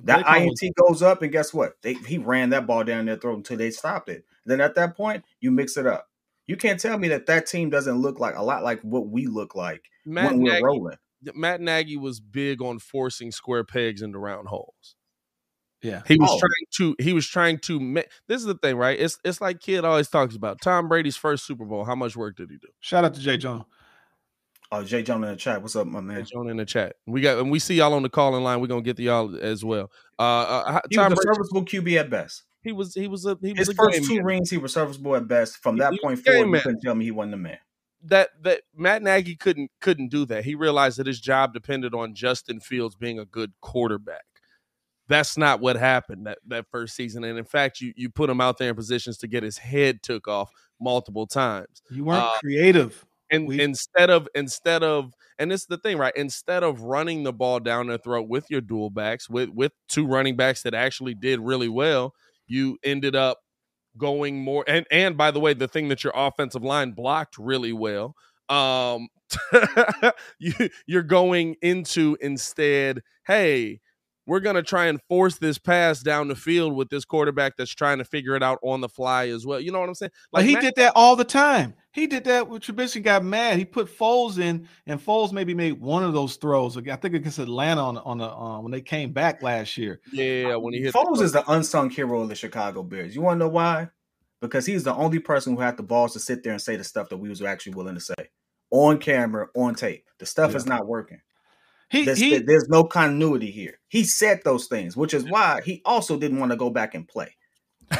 That Play call INT goes up, and guess what? They he ran that ball down their throat until they stopped it. Then at that point, you mix it up. You can't tell me that that team doesn't look like a lot like what we look like Matt when we're Nagy, rolling. Matt Nagy was big on forcing square pegs into round holes. Yeah. He was Oh. trying to. He was trying to. ma- This is the thing, right? It's it's like kid always talks about Tom Brady's first Super Bowl. How much work did he do? Shout out to Jay John. Oh, Jay John in the chat. What's up, my man? Shown in the chat. We got and we see y'all on the calling line. We're gonna get to y'all as well. Uh, uh He Tom was a Brady, serviceable QB at best. he was he was a he was His a first two man. rings, he was serviceable at best. From He- that he point a game forward, you man. couldn't tell me he wasn't the man. that that Matt Nagy couldn't couldn't do that. He realized that his job depended on Justin Fields being a good quarterback. That's not what happened that, that first season. And in fact, you you put him out there in positions to get his head took off multiple times. You weren't Uh, creative. And We- instead of instead of and this is the thing, right? Instead of running the ball down their throat with your dual backs, with with two running backs that actually did really well, you ended up going more and and by the way, the thing that your offensive line blocked really well. Um you you're going into instead, hey, we're going to try and force this pass down the field with this quarterback that's trying to figure it out on the fly as well. You know what I'm saying? Like he Matt- did that all the time. He did that when Trubisky got mad. He put Foles in, and Foles maybe made one of those throws. I think against Atlanta on on the uh, when they came back last year. Yeah, when he hit the Foles is the unsung hero of the Chicago Bears. You want to know why? Because he's the only person who had the balls to sit there and say the stuff that we was actually willing to say on camera, on tape. The stuff Yeah. is not working. He There's, he there's no continuity here. He said those things, which is why he also didn't want to go back and play.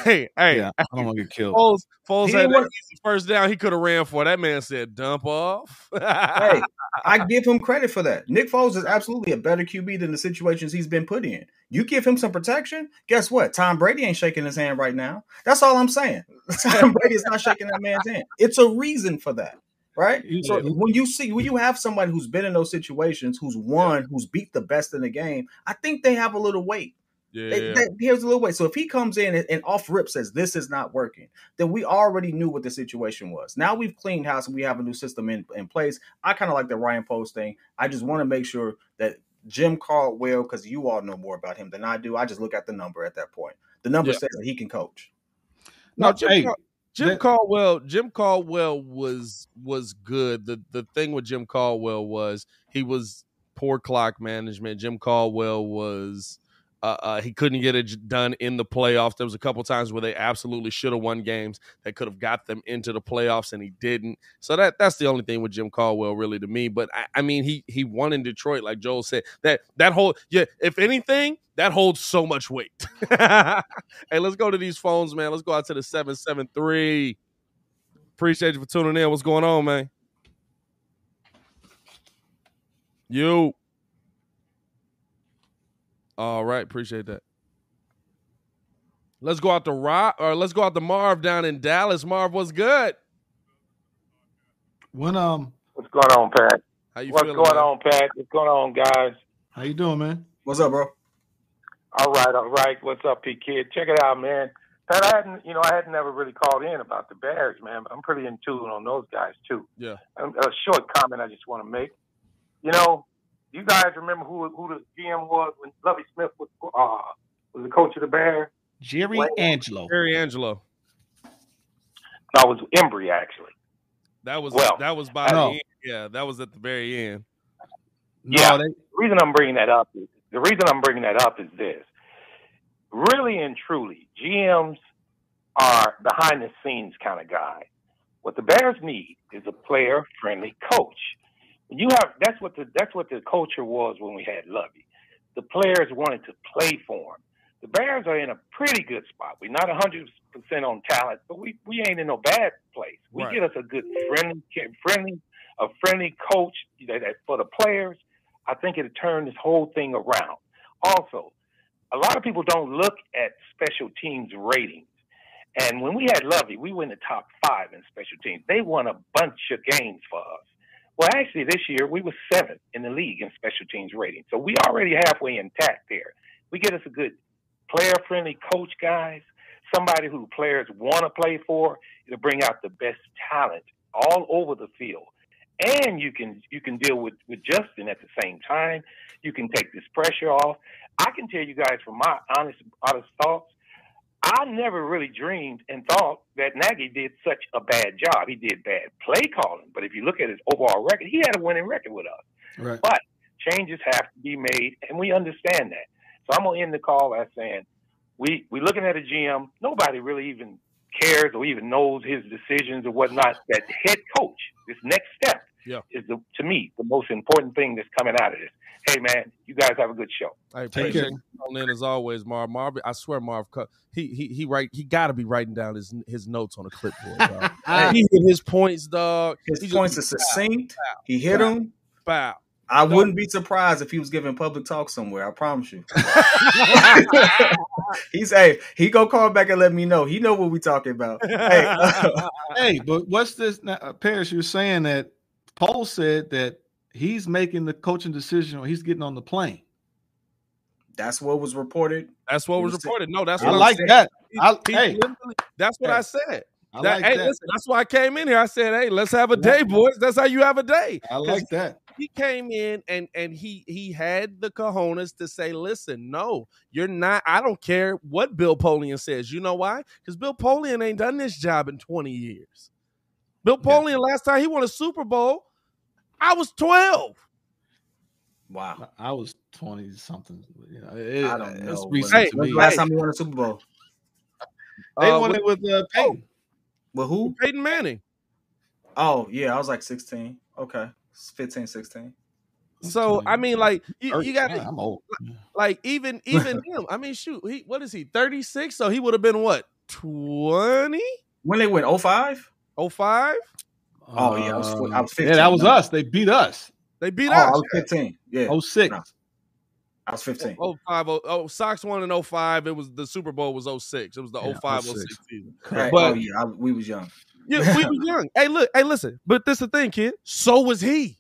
Hey, hey, yeah. I don't want to get killed. Foles, Foles He had that wanna- first down. He could have ran for. That man said, "Dump off." Hey, I give him credit for that. Nick Foles is absolutely a better QB than the situations he's been put in. You give him some protection, guess what? Tom Brady ain't shaking his hand right now. That's all I'm saying. Tom Brady is not shaking that man's hand. It's a reason for that, right? Yeah. So when you see when you have somebody who's been in those situations, who's won, who's beat the best in the game, I think they have a little weight. yeah, They- they- here's a little weight. So if he comes in and, and off rip says this is not working, then we already knew what the situation was. Now we've cleaned house and we have a new system in, in place. I kind of like the Ryan Poles thing. I just want to make sure that Jim Caldwell, because you all know more about him than I do. I just look at the number at that point. The number Yeah. says that he can coach. no, Jim, hey, Jim that- Caldwell. Jim Caldwell was was good. the The thing with Jim Caldwell was he was poor clock management. Jim Caldwell was uh, uh, he couldn't get it done in the playoffs. There was a couple times where they absolutely should have won games that could have got them into the playoffs, and he didn't. So that that's the only thing with Jim Caldwell, really, to me. But I, I mean, he he won in Detroit, like Joel said. That that whole yeah. If anything, that holds so much weight. hey, let's go to these phones, man. Let's go out to the seven seven three. Appreciate you for tuning in. What's going on, man? You. All right, appreciate that. Let's go out to Rob or let's go out to Marv down in Dallas. Marv, what's good? When um, What's going on, Pat? How you What's feeling? going man? on, Pat? What's going on, guys? how you doing, man? What's up, bro? All right, all right. What's up, P Kid? Check it out, man. Pat, I hadn't, you know, I had never really called in about the Bears, man. But I'm pretty in tune on those guys too. Yeah. Um, A short comment I just want to make. You know, you guys remember who who the GM was when Lovie Smith was uh, was the coach of the Bears? Jerry Well- Angelo. Jerry Angelo. No, it was Emery actually. That was Well, that was by the end. Yeah, that was at the very end. No, Yeah. they, The reason I'm bringing that up is the reason I'm bringing that up is this. Really and truly, GMs are behind the scenes kind of guy. What the Bears need is a player friendly coach. You have that's what the that's what the culture was when we had Lovie. The players wanted to play for him. The Bears are in a pretty good spot. We're not hundred percent on talent, but we, we ain't in no bad place. We Right. get us a good friendly friendly a friendly coach that, that for the players. I think it'll turn this whole thing around. Also, a lot of people don't look at special teams ratings. And when we had Lovie, we were in the top five in special teams. They won a bunch of games for us. Well, actually, this year we were seventh in the league in special teams rating. So we already halfway intact there. We get us a good player-friendly coach, guys. Somebody who players want to play for. It'll bring out the best talent all over the field and you can you can deal with with Justin at the same time. You can take this pressure off. I can tell you guys from my honest honest thoughts. I never really dreamed and thought that Nagy did such a bad job. He did bad play calling, but if you look at his overall record, he had a winning record with us. right. Changes have to be made, and we understand that. So I'm gonna end the call by saying we we looking at a GM. Nobody really even cares or even knows his decisions or whatnot. That head coach, this next step, Yeah. is the, to me the most important thing that's coming out of this. Hey man, you guys have a good show. I Take appreciate care. you calling in as always, Marv. Marv, I swear, Marv, he he he write he got to be writing down his his notes on a clipboard. Dog. he hit his points, dog. His He just- points are succinct. He hit them. Bow. I wouldn't be surprised if he was giving public talk somewhere. I promise you. He's hey, he go call back and let me know. He know what we talking about. Hey, uh, hey, but what's this? Now, uh, Paris, you're saying that Paul said that he's making the coaching decision or he's getting on the plane. that's what was reported. That's what was was- reported. No, that's I what I'm like that. I- he hey. that's what Hey. I said. I That- like hey, that. listen, that's why I came in here. I said, "Hey, let's have a day, boys. That's how you have a day." I like that. he came in and and he he had the cojones to say, "Listen, no, you're not. I don't care what Bill Polian says. You know why? Because Bill Polian ain't done this job in 20 years. Bill Yeah. Polian last time he won a Super Bowl, I was 12. Wow. I was twenty something. You know, it, I don't know. Hey, to When's me. the last time he won a Super Bowl? They Uh, won with it with uh, Peyton. With who? Peyton Manning. Oh, yeah, I was like 16. Okay. 15, 16. So I mean, like you, you got I'm old. like even even him. I mean, shoot, he what is he? 36. So he would have been what 20? When they went 05? 05? Oh, yeah, I was- I was Uh, Yeah, that was 15. us. They beat us. They beat us. Oh, I was 15. Yeah. Oh six. No. I was 15. Oh five oh oh Sox won in 05. It was the Super Bowl was 06. It was the Yeah, 05 06. 06 season. Right. But- oh, yeah, I, we was young. Yeah, we were young. Hey, look, hey, listen. But this the thing, kid. So was he.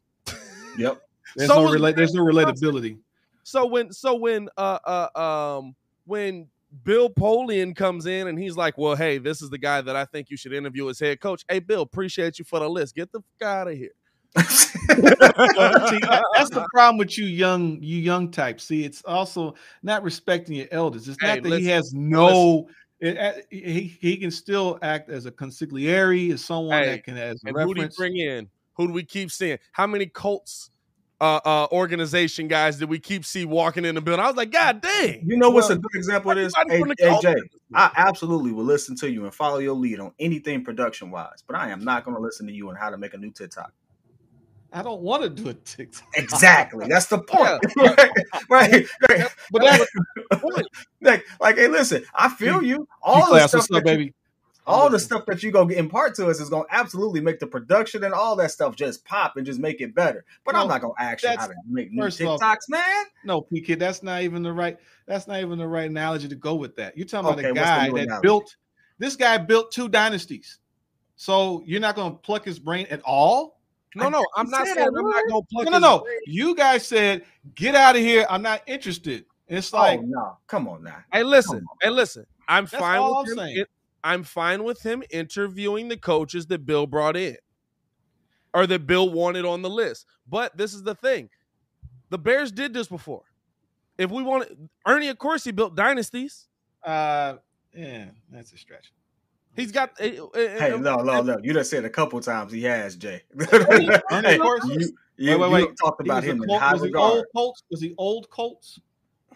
Yep. There's So no was relate. There's no relatability. So when so when uh uh um when Bill Polian comes in and he's like, Well, hey, this is the guy that I think you should interview as head coach. Hey, Bill, appreciate you for the list. Get the fuck out of here. See, that's the problem with you young, you young types. See, it's also not respecting your elders. It's Hey, not that listen, he has no. it- he he can still act as a consigliere, as someone Hey, that can as a And who do you bring in? Who do we keep seeing? How many Colts uh, uh, organization guys that we keep see walking in the building. I was like, God dang! You know what's Well, a good example of this? everybody A- from the AJ. I absolutely will listen to you and follow your lead on anything production wise, but I am not going to listen to you on how to make a new TikTok. I don't want to do a TikTok. Exactly. That's the point. right, right, right. But that's Like, like, hey, listen, I feel you. All the stuff what's up, baby? All the stuff that you go impart to us is going to absolutely make the production and all that stuff just pop and just make it better. But I'm not going to ask you how to make new first of all- TikToks, man. No, P kid, that's not even the right. That's not even the right analogy to go with that. You're talking Okay, about a what's the guy that analogy? built. This guy built two dynasties. So you're not going to pluck his brain at all. No, no, I'm not saying I I'm not gonna pluck. No, no, his no. brain. You guys said, "Get out of here. I'm not interested." It's oh, like, oh no, come on now. Hey, listen, on. hey, listen. I'm That's fine all with I'm saying. it- I'm fine with him interviewing the coaches that Bill brought in, or that Bill wanted on the list. But this is the thing: the Bears did this before. If we want Ernie, of course, he built dynasties. uh, yeah, that's a stretch. He's got. eh, Hey, no, no, no. You just said a couple times he has, Jay. Ernie, hey, of course. you, you, Wait, wait, you wait. talked about was, a him in Colt- high was he regard. old Colts? Was he old Colts?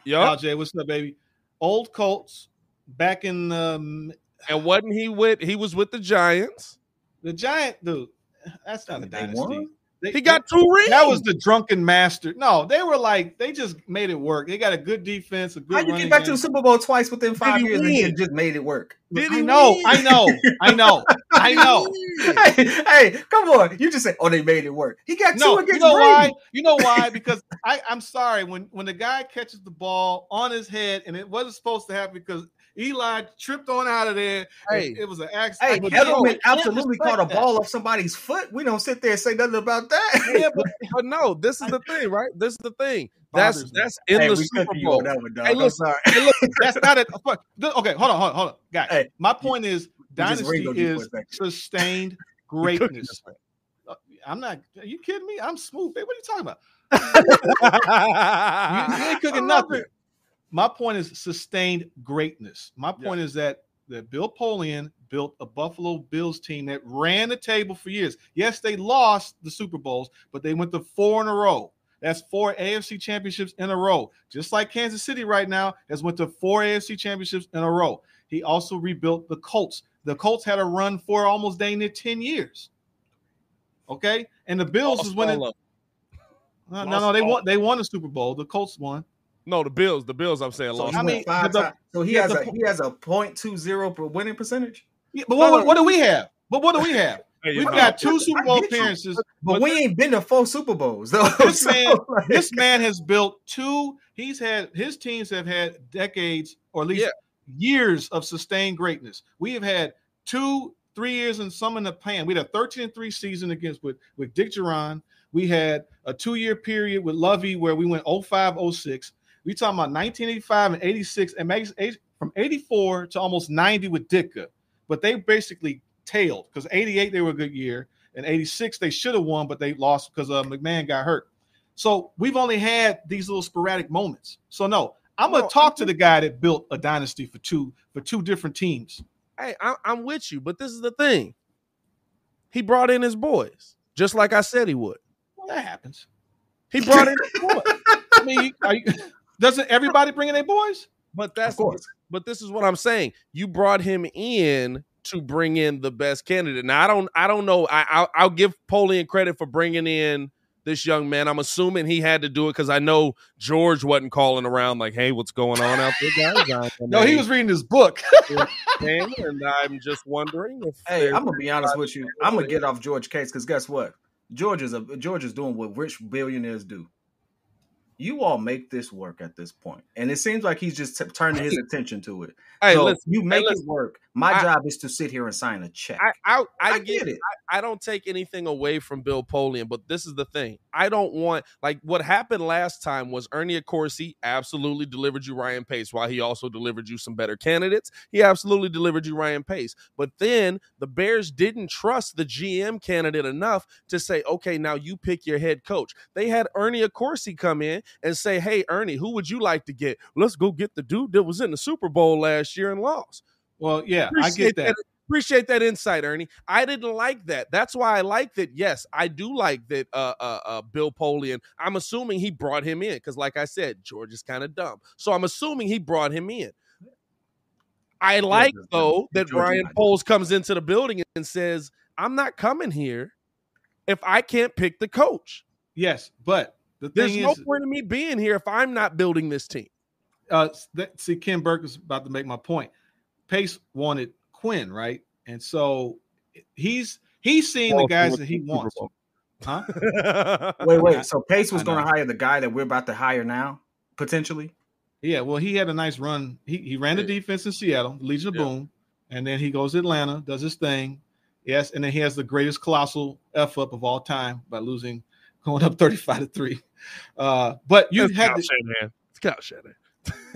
Yup. Jay, what's up, baby? Old Colts back in um, And wasn't he with? He was with the Giants. the Giant dude. That's not a dynasty. won? They- He got two rings. that was the drunken master. No, they were like they just made it work. They got a good defense, a good. How you get back to the Super Bowl twice within five he years and win? you just made it work? Did I know, win? I know, I know, I know. hey, hey, come on. You just say, oh, they made it work. He got No, two you against know why? You know why? Because I, I'm sorry when when the guy catches the ball on his head and it wasn't supposed to happen because Eli tripped on out of there. Hey. it, it was an accident. Hey, But Edelman you absolutely caught a that. ball off somebody's foot. We don't sit there and say nothing about that. Yeah, but But no, this is the thing, right? This is the thing. That's Bothers me. that's in hey, the Super Bowl. on that one, dog. Hey, I'm listen, that's not it. Okay, hold on, hold on, hold on, guys. Hey, my point is dynasty ringoed you for a is sustained greatness. Uh, I'm not. Are you kidding me? I'm smooth. Babe. What are you talking about? You, you ain't cooking nothing. My point is sustained greatness. My point is that that Bill Polian built a Buffalo Bills team that ran the table for years. Yes, they lost the Super Bowls, but they went to four in a row. That's four AFC championships in a row. Just like Kansas City right now has went to four AFC championships in a row. He also rebuilt the Colts. The Colts had a run for almost dang near 10 years. Okay? And the Bills is winning. No, no, no, they won they won the Super Bowl. The Colts won. No, the Bills. The Bills. I'm saying So lost. he I mean, five the- times. So he yeah, has the a po- he has a point two zero per winning percentage. Yeah, but what, what, what do we have? But what do we have? Hey, We've no. got two Super Bowl get you. appearances. But, But we ain't been to four Super Bowls though. This So, man- like- This man has built two. He's had his teams have had decades or at least Yeah. years of sustained greatness. We have had two, three years and some in the pan. We had a 13 and 3 season against with, with Dick Jauron. We had a two-year period with Lovie where we went 05, 06. We talking about 1985 and 86 and makes from 84 to almost 90 with Ditka. But they basically tailed because 88 they were a good year and 86 they should have won, but they lost because uh, McMahon got hurt. So we've only had these little sporadic moments. So no, I'm gonna No, talk to the guy that built a dynasty for two for two different teams. Hey, I, I'm with you, but this is the thing. He brought in his boys, just like I said he would. Well, that happens. He brought in his boys. I mean, are you, doesn't everybody bring in their boys? But that's Of course. but this is what I'm saying. You brought him in to bring in the best candidate. Now I don't I don't know. I I'll, I'll give Polian credit for bringing in this young man. I'm assuming he had to do it because I know George wasn't calling around like, "Hey, what's going on out there, guys?" No, he was reading his book. and I'm just wondering if Hey, I'm gonna be honest with you. I'm gonna get off George Case because guess what? George is a George is doing what rich billionaires do. You all make this work at this point, and it seems like he's just t- turning his attention to it. Hey, so listen, you make listen. it work. My I- job is to sit here and sign a check. I I, I, I get get it. I don't take anything away from Bill Polian, but this is the thing. I don't want like what happened last time was Ernie Accorsi absolutely delivered you Ryan Pace, while he also delivered you some better candidates. He absolutely delivered you Ryan Pace. But then the Bears didn't trust the GM candidate enough to say, okay, now you pick your head coach. They had Ernie Accorsi come in and say, Hey, Ernie, who would you like to get? Let's go get the dude that was in the Super Bowl last year and lost. Well, yeah, I get that. appreciate that insight, Ernie. I didn't like that. That's why I like that. Yes, I do like that. Uh, uh, uh Bill Polian. I'm assuming he brought him in because, like I said, George is kind of dumb. So I'm assuming he brought him in. I like though that George Brian. Poles comes into the building and says, "I'm not coming here if I can't pick the coach. Yes, but the There's thing no point in me being here if I'm not building this team." Uh, that, see, Ken Burke is about to make my point. Pace wanted Quinn, right? And so he's he's seeing the guys that he wants. Huh? Wait, wait. So Pace was going to hire the guy that we're about to hire now, potentially. Yeah, well, he had a nice run. He he ran the defense in Seattle, Legion of Yeah. Boom, and then he goes to Atlanta, does his thing. Yes, and then he has the greatest colossal f up of all time by losing, going up thirty five to three. Uh, but you It's had Kyle to, Shanahan. It's Kyle Shanahan.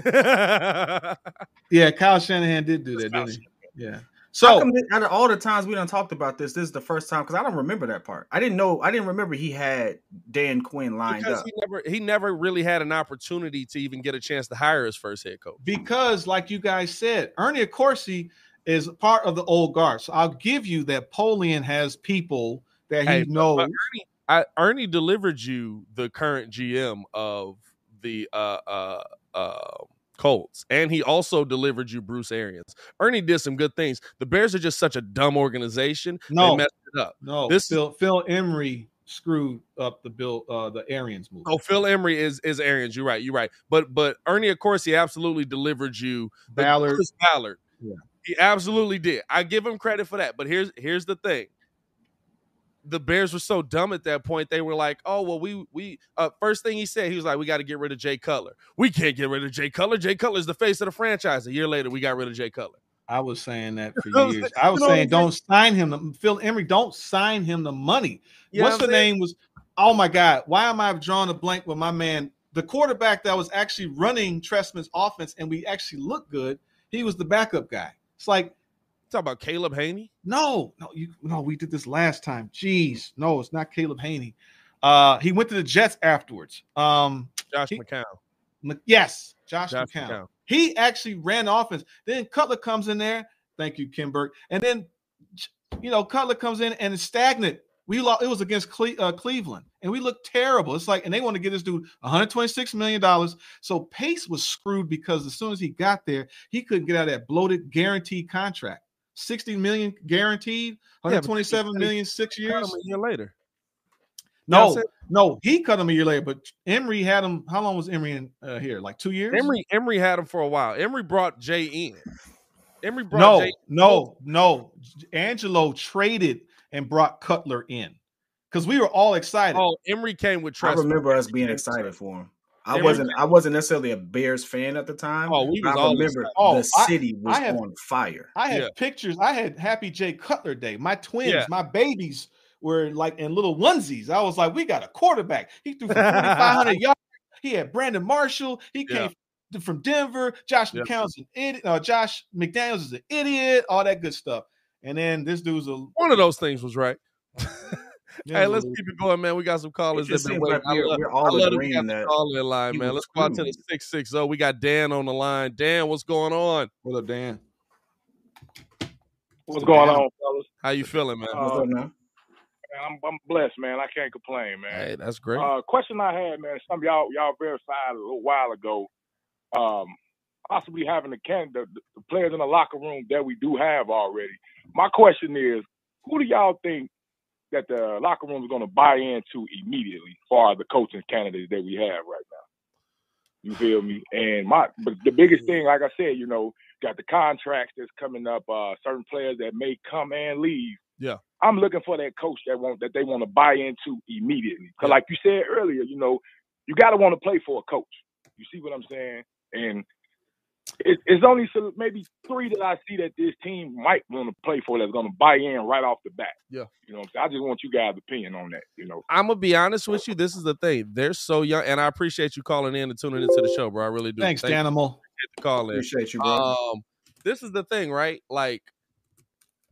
yeah, Kyle Shanahan did do that, didn't he? Yeah. So come out of all the times we done talked about this, this is the first time because I don't remember that part. I didn't know. I didn't remember he had Dan Quinn lined because up. he never he never really had an opportunity to even get a chance to hire his first head coach. because, like you guys said, Ernie Accorsi is part of the old guard. So I'll give you that Polian has people that he Hey, but- knows. but Ernie, I, Ernie delivered you the current GM of the uh, uh, uh, Colts, and he also delivered you Bruce Arians. Ernie did some good things. The Bears are just such a dumb organization. No. they messed it up. no, this- Phil Phil Emery screwed up the bill uh the Arians move. Oh, Phil Emery is is Arians. You're right. You're right. But but Ernie, of course, he absolutely delivered you Ballard. Ballard. Yeah. He absolutely did. I give him credit for that. But here's here's the thing. The Bears were so dumb at that point. They were like, "Oh well, we we." Uh, first thing he said, he was like, "We got to get rid of Jay Cutler. We can't get rid of Jay Cutler. Jay Cutler's the face of the franchise." A year later, we got rid of Jay Cutler. I was saying that You know what for years. I was saying, don't sign him. The, Phil Emery, don't sign him the money. You What's what the saying? name? Was oh my god, why am I drawing a blank with my man? The quarterback that was actually running Trestman's offense, and we actually looked good. He was the backup guy. It's like Talk about Caleb Hanie. no, no, you no, we did this last time. Jeez, no, it's not Caleb Hanie. Uh, he went to the Jets afterwards. Um, Josh He- McCown. Mc- yes, Josh, Josh McCown. McCown. He actually ran offense. Then Cutler comes in there. Thank you, Kim Burke. And then, you know, Cutler comes in and it's stagnant. We lost. It was against Cle- uh, Cleveland, and we looked terrible. It's like, and they want to give this dude 126 million dollars. So Pace was screwed because as soon as he got there, he couldn't get out of that bloated guaranteed contract. 60 million guaranteed, but 127 he- million six Cut years. him a year later. No, That's no, he cut him a year later, but Emery had him. How long was Emery in uh, here? Like two years? Emery Emery had him for a while. Emery brought Jay in. Emery brought No, Jay. no, no. Angelo traded and brought Cutler in because we were all excited. Oh, Emery came with trust. I remember us being excited for him. I Yeah, wasn't. I wasn't necessarily a Bears fan at the time. Oh, we was I all remember. Oh, the I- city was I have- on fire. I had yeah. pictures. I had Happy J Cutler Day. My twins, Yeah. my babies were like in little onesies. I was like, we got a quarterback. He threw for 4,500 yards. He had Brandon Marshall. He Yeah. came from Denver. Josh Yeah. McCown's an idiot. Uh, Josh McDaniels is an idiot. All that good stuff. And then this dude's a. One of those things was right. Yeah, hey, let's keep it going, man. We got some callers It that just been waiting. like I love, we're I love we agreeing got the that call in line, man. Let's go out to the screwed. six six zero. We got Dan on the line. Dan, what's going on? What up, Dan? What's going on, fellas? How you feeling, man? What's up, man? I'm, I'm blessed, man. I can't complain, man. Hey, that's great. Uh, question I had, man. Some of y'all y'all verified a little while ago, um, possibly having the can the, the players in the locker room that we do have already. My question is, who do y'all think that the locker room is going to buy into immediately for the coaching candidates that we have right now? You feel me? And my but the biggest thing, like I said, you know, got the contracts that's coming up. Uh, certain players that may come and leave. Yeah. I'm looking for that coach that want that they want to buy into immediately. Because, like you said earlier, you know, you got to want to play for a coach. You see what I'm saying? And it, it's only so maybe three that I see that this team might want to play for that's going to buy in right off the bat. Yeah. You know, I'm saying? I just want you guys' opinion on that. You know, I'm gonna be honest with you. This is the thing. They're so young, and I appreciate you calling in and tuning into the show, bro. I really do. Thanks, Thank you Danimal. for the call in. Appreciate you, bro. Um, this is the thing, right? Like,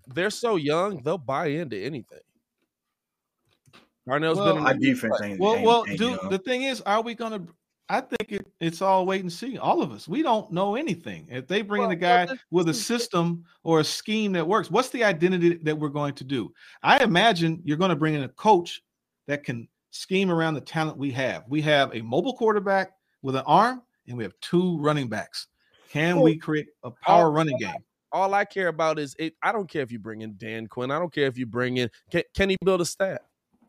they're so young, they'll buy into anything. Darnell's Well, been in Our the defense ain't. Well, ain't, well, ain't dude. young. The thing is, are we gonna? I think it, it's all wait and see. All of us, we don't know anything. If they bring in a guy this- with a system or a scheme that works, what's the identity that we're going to do? I imagine you're going to bring in a coach that can scheme around the talent we have. We have a mobile quarterback with an arm, and we have two running backs. Can Well, we create a power all- running game? All I care about is it. I don't care if you bring in Dan Quinn. I don't care if you bring in. Can, can he build a staff?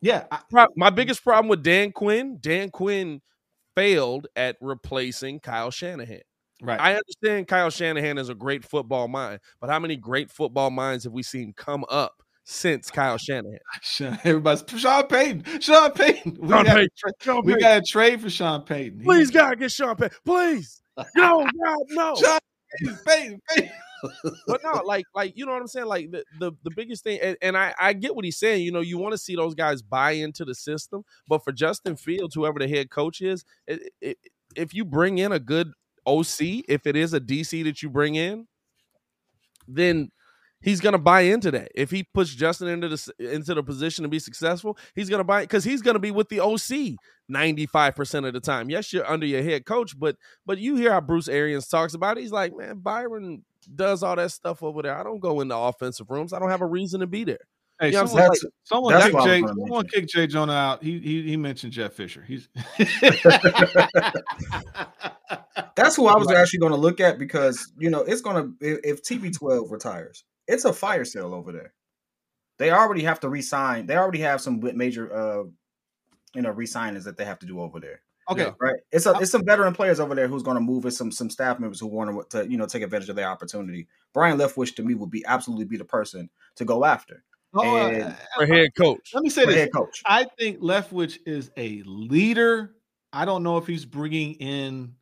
Yeah, I, My biggest problem with Dan Quinn, Dan Quinn failed at replacing Kyle Shanahan. right. I understand Kyle Shanahan is a great football mind, but how many great football minds have we seen come up since Kyle Shanahan? Everybody's Sean Payton. Sean Payton. We Sean got Payton. tra- Sean we Payton. got to trade for Sean Payton. Please, God, get Sean Payton. Please. No, God, no. Sean Payton, Payton, Payton. But no, like, like you know what I'm saying. Like the the, the biggest thing, and, and I I get what he's saying. You know, you want to see those guys buy into the system, but for Justin Fields, whoever the head coach is, it, it, if you bring in a good OC, if it is a DC that you bring in, then he's gonna buy into that. If he puts Justin into the into the position to be successful, he's gonna buy because he's gonna be with the OC 95 percent of the time. Yes, you're under your head coach, but but you hear how Bruce Arians talks about it. He's like, man, Byron does all that stuff over there. I don't go in the offensive rooms. I don't have a reason to be there. Hey, Yeah, I'm someone, That's someone that's kicked what I was Jay. gonna Someone mention. kicked Jay Jonah out. He he he mentioned Jeff Fisher. He's That's who I was actually going to look at because you know it's going to if, if TB12 retires, it's a fire sale over there. They already have to resign. They already have some major, uh, you know, re-signings that they have to do over there. Okay. Yeah. Right? It's a, it's some veteran players over there who's going to move. It's some some staff members who want to you know take advantage of their opportunity. Byron Leftwich to me would be absolutely be the person to go after Oh, uh, And- uh, For head coach. let me say for this. head coach. I think Leftwich is a leader. I don't know if he's bringing in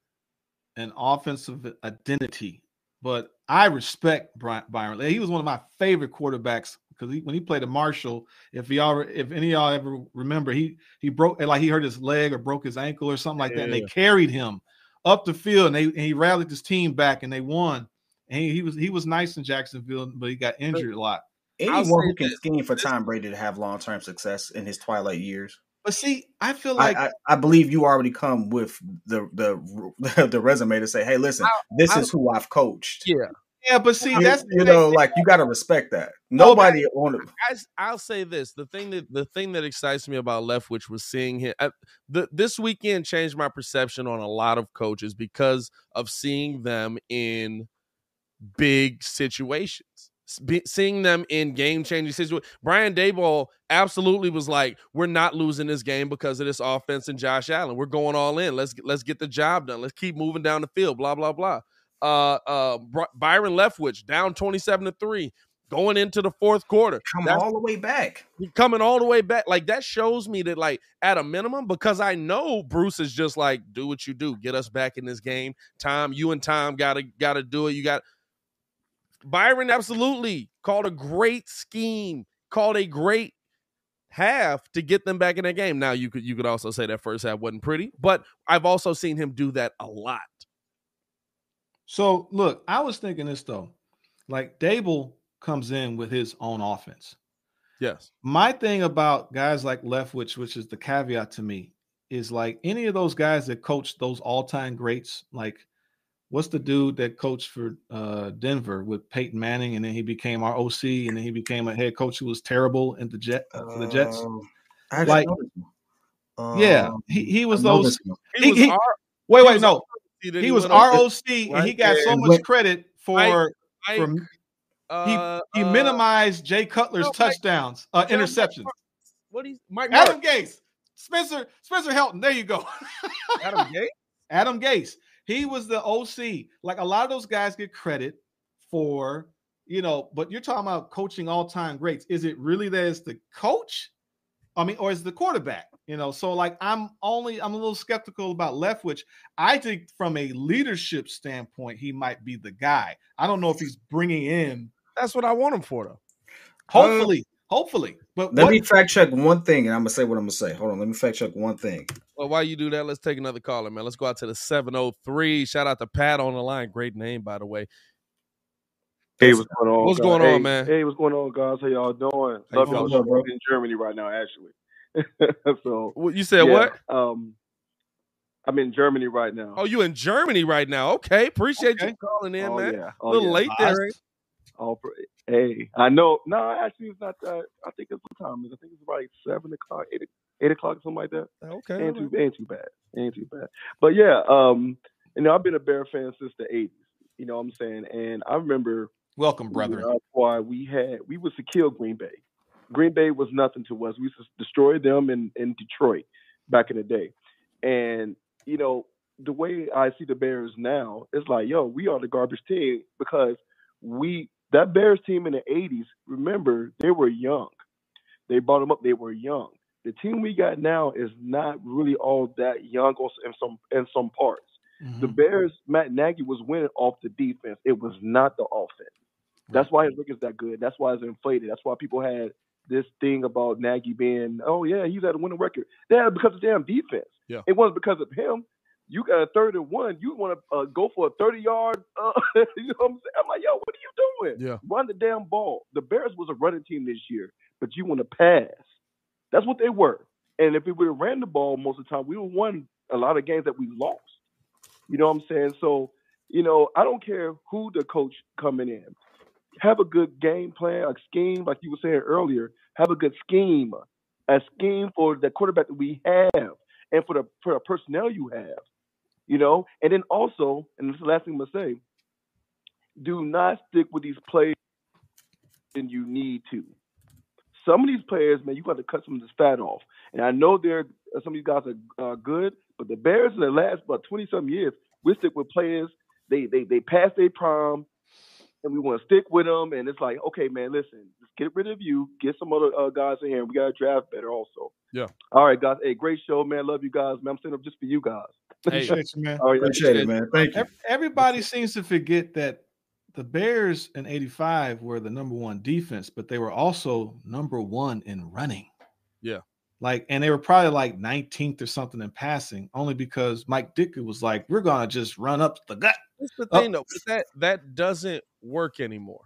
an offensive identity, but I respect Brian Byron. He was one of my favorite quarterbacks because he, when he played at Marshall, if y'all, if any of y'all ever remember, he he broke eh, like he hurt his leg or broke his ankle or something like that, and they carried him up the field, and they and he rallied his team back, and they won. And he, he was he was nice in Jacksonville, but he got injured a lot. Anyone who can scheme for Tom Brady to have long term success in his twilight years. But see, I feel like I, I, I believe you already come with the the the resume to say, hey, listen, this I- is who I've coached. Yeah. Yeah, but see, that's you know, like you got to respect that. Oh, Nobody on the I, I'll say this: the thing that the thing that excites me about Leftwich was seeing him. I, the, this weekend changed my perception on a lot of coaches because of seeing them in big situations, be- seeing them in game changing situations. Brian Daboll absolutely was like, "We're not losing this game because of this offense and Josh Allen. We're going all in. Let's let's get the job done. Let's keep moving down the field. Blah blah blah." Uh, uh, Byron Leftwich down twenty seven to three. Going into the fourth quarter, come That's- all the way back. coming all the way back. Like that shows me that, like, at a minimum, because I know Bruce is just like, do what you do, get us back in this game. Tom, you and Tom gotta gotta do it. You got Byron absolutely called a great scheme, called a great half to get them back in that game. Now you could you could also say that first half wasn't pretty, but I've also seen him do that a lot. So look, I was thinking this though. Like Daboll comes in with his own offense. Yes. My thing about guys like Leftwich, which is the caveat to me, is like any of those guys that coach those all-time greats, like what's the dude that coached for uh Denver with Peyton Manning, and then he became our OC, and then he became a head coach who was terrible in the jet uh, for the Jets. Um, I Like- know this one. yeah, Um, he, he was those. He, He- was he- our, Wait, he wait, was no, our OC that he was ROC, and he got Right so there. much credit for Mike, he uh, he uh, minimized Jay Cutler's no, touchdowns, uh, interceptions. What he's Mike Adam Mark, Gase, Spencer Spencer Helton. There you go. Adam Gay. Adam Gase. He was the OC. Like a lot of those guys get credit for, you know, but you're talking about coaching all-time greats. Is it really that it's the coach? I mean, or is it the quarterback? You know, so like I'm only I'm a little skeptical about Leftwich. I think from a leadership standpoint, he might be the guy. I don't know if he's bringing in. That's what I want him for, though. Hopefully, hopefully. But Let what, me fact check one thing, and I'm gonna say what I'm gonna say. Hold on, let me fact check one thing. Well, while you do that, let's take another caller, man. Let's go out to the 703. Shout out to Pat on the line. Great name, by the way. Hey, what's going on? What's guys? going on, Hey, man? Hey, what's going on, guys? How y'all doing? How you Love feeling, y'all bro? in Germany right now, actually. so You said yeah, what? Um, I'm in Germany right now. Oh, you in Germany right now? Okay, appreciate Okay. you calling in, Oh, man. yeah. A Oh, little yeah. late there. ain't Oh, hey, I know. No, actually, it's not that. I think it's what time is. I think it's like seven o'clock, eight, eight o'clock, something like that. Okay. ain't too, ain't too bad, Ain't too bad. But yeah, um, you know, I've been a Bear fan since the '80s. You know what I'm saying? And I remember Welcome, you brethren. know, that's why we had we was to kill Green Bay. Green Bay was nothing to us. We used to destroy them in, in Detroit back in the day. And, you know, the way I see the Bears now, it's like, yo, we are the garbage team because we that Bears team in the eighties, remember, they were young. They brought them up, they were young. The team we got now is not really all that young in some in some parts. The Mhm. Bears, Matt Nagy was winning off the defense. It was not the offense. That's why his record's that good. That's why it's inflated. That's why people had this thing about Nagy being, oh yeah, he's at a winning record. Yeah, because of damn defense. Yeah. It wasn't because of him. You got a third and one. You want to uh, go for a thirty yard. Uh, you know what I'm saying? I'm like, yo, what are you doing? Yeah. Run the damn ball. The Bears was a running team this year, but you want to pass. That's what they were. And if we would have ran the ball most of the time, we would have won a lot of games that we lost. You know what I'm saying? So, you know, I don't care who the coach coming in. Have a good game plan, a scheme, like you were saying earlier. Have a good scheme, a scheme for the quarterback that we have, and for the for the personnel you have. You know, and then also, and this is the last thing I'm gonna say. Do not stick with these players and you need to. Some of these players, man, you got to cut some of this fat off. And I know they're some of these guys are uh, good, but the Bears in the last about twenty some years, we stick with players. They they they pass their prime, and we want to stick with them. And it's like, okay, man, listen, just get rid of you, get some other uh, guys in here. We got to draft better, also. Yeah. All right, guys. Hey, great show, man. Love you guys, man. I'm setting up just for you guys. Hey, Appreciate you, man. All right, Appreciate it, man. Thank you. Ev- Everybody seems to forget that the Bears in 85 were the number one defense, but they were also number one in running. Yeah. Like, and they were probably like 19th or something in passing, only because Mike Ditka was like, we're going to just run up the gut. That's the Oh. thing, though. but That that doesn't work anymore.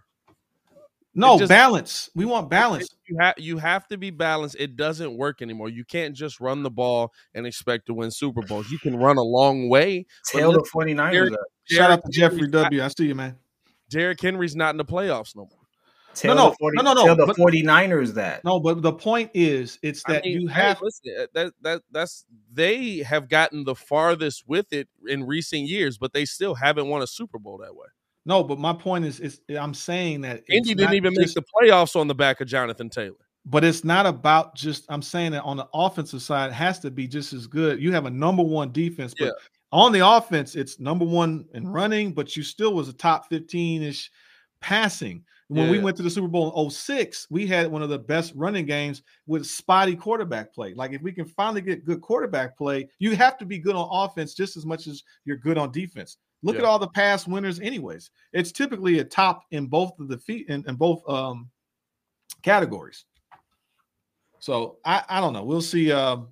No, just- balance. We want balance. You have you have to be balanced. It doesn't work anymore. You can't just run the ball and expect to win Super Bowls. You can run a long way. but Tell the listen, 49ers Derek- Shout out to Jeffrey Henry's W. I see you, man. Derrick Henry's not in the playoffs no more. Tell no, the 40, no, no, no, Tell the but- 49ers that. No, but the point is, it's I that mean, you hey, have listen, uh, that that that's they have gotten the farthest with it in recent years, but they still haven't won a Super Bowl that way. no. But my point is, is I'm saying that it's Indy didn't even just- make the playoffs on the back of Jonathan Taylor. but it's not about just i'm saying that on the offensive side it has to be just as good you have a number one defense but Yeah. on the offense it's number one in running but you still was a top 15ish passing when we went to the super bowl in 06 we had one of the best running games with spotty quarterback play like if we can finally get good quarterback play you have to be good on offense just as much as you're good on defense look at all the past winners anyways it's typically a top in both of the feet in, in both um categories so I, I don't know. We'll see. Um,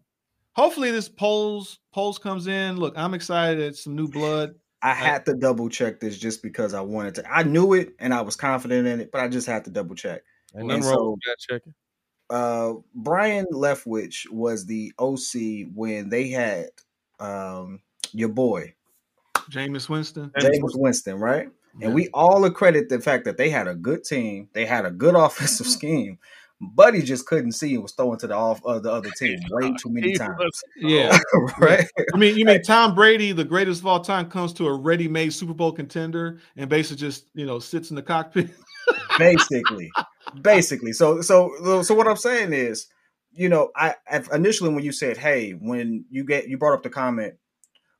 hopefully this Poles Poles comes in. Look, I'm excited. It's some new blood. I had to double check this just because I wanted to. I knew it and I was confident in it, but I just had to double check. And And so- checking. Uh, Byron Leftwich was the OC when they had um, your boy Jameis Winston. Jameis Winston, right? And we all accredit the fact that they had a good team, they had a good offensive scheme, but he just couldn't see and was throwing to the off uh, the other team way too many times. was- Yeah. right? I mean, you mean Tom Brady, the greatest of all time, comes to a ready-made Super Bowl contender and basically just you know sits in the cockpit. basically basically so so so what i'm saying is you know i I- initially when you said hey when you get you brought up the comment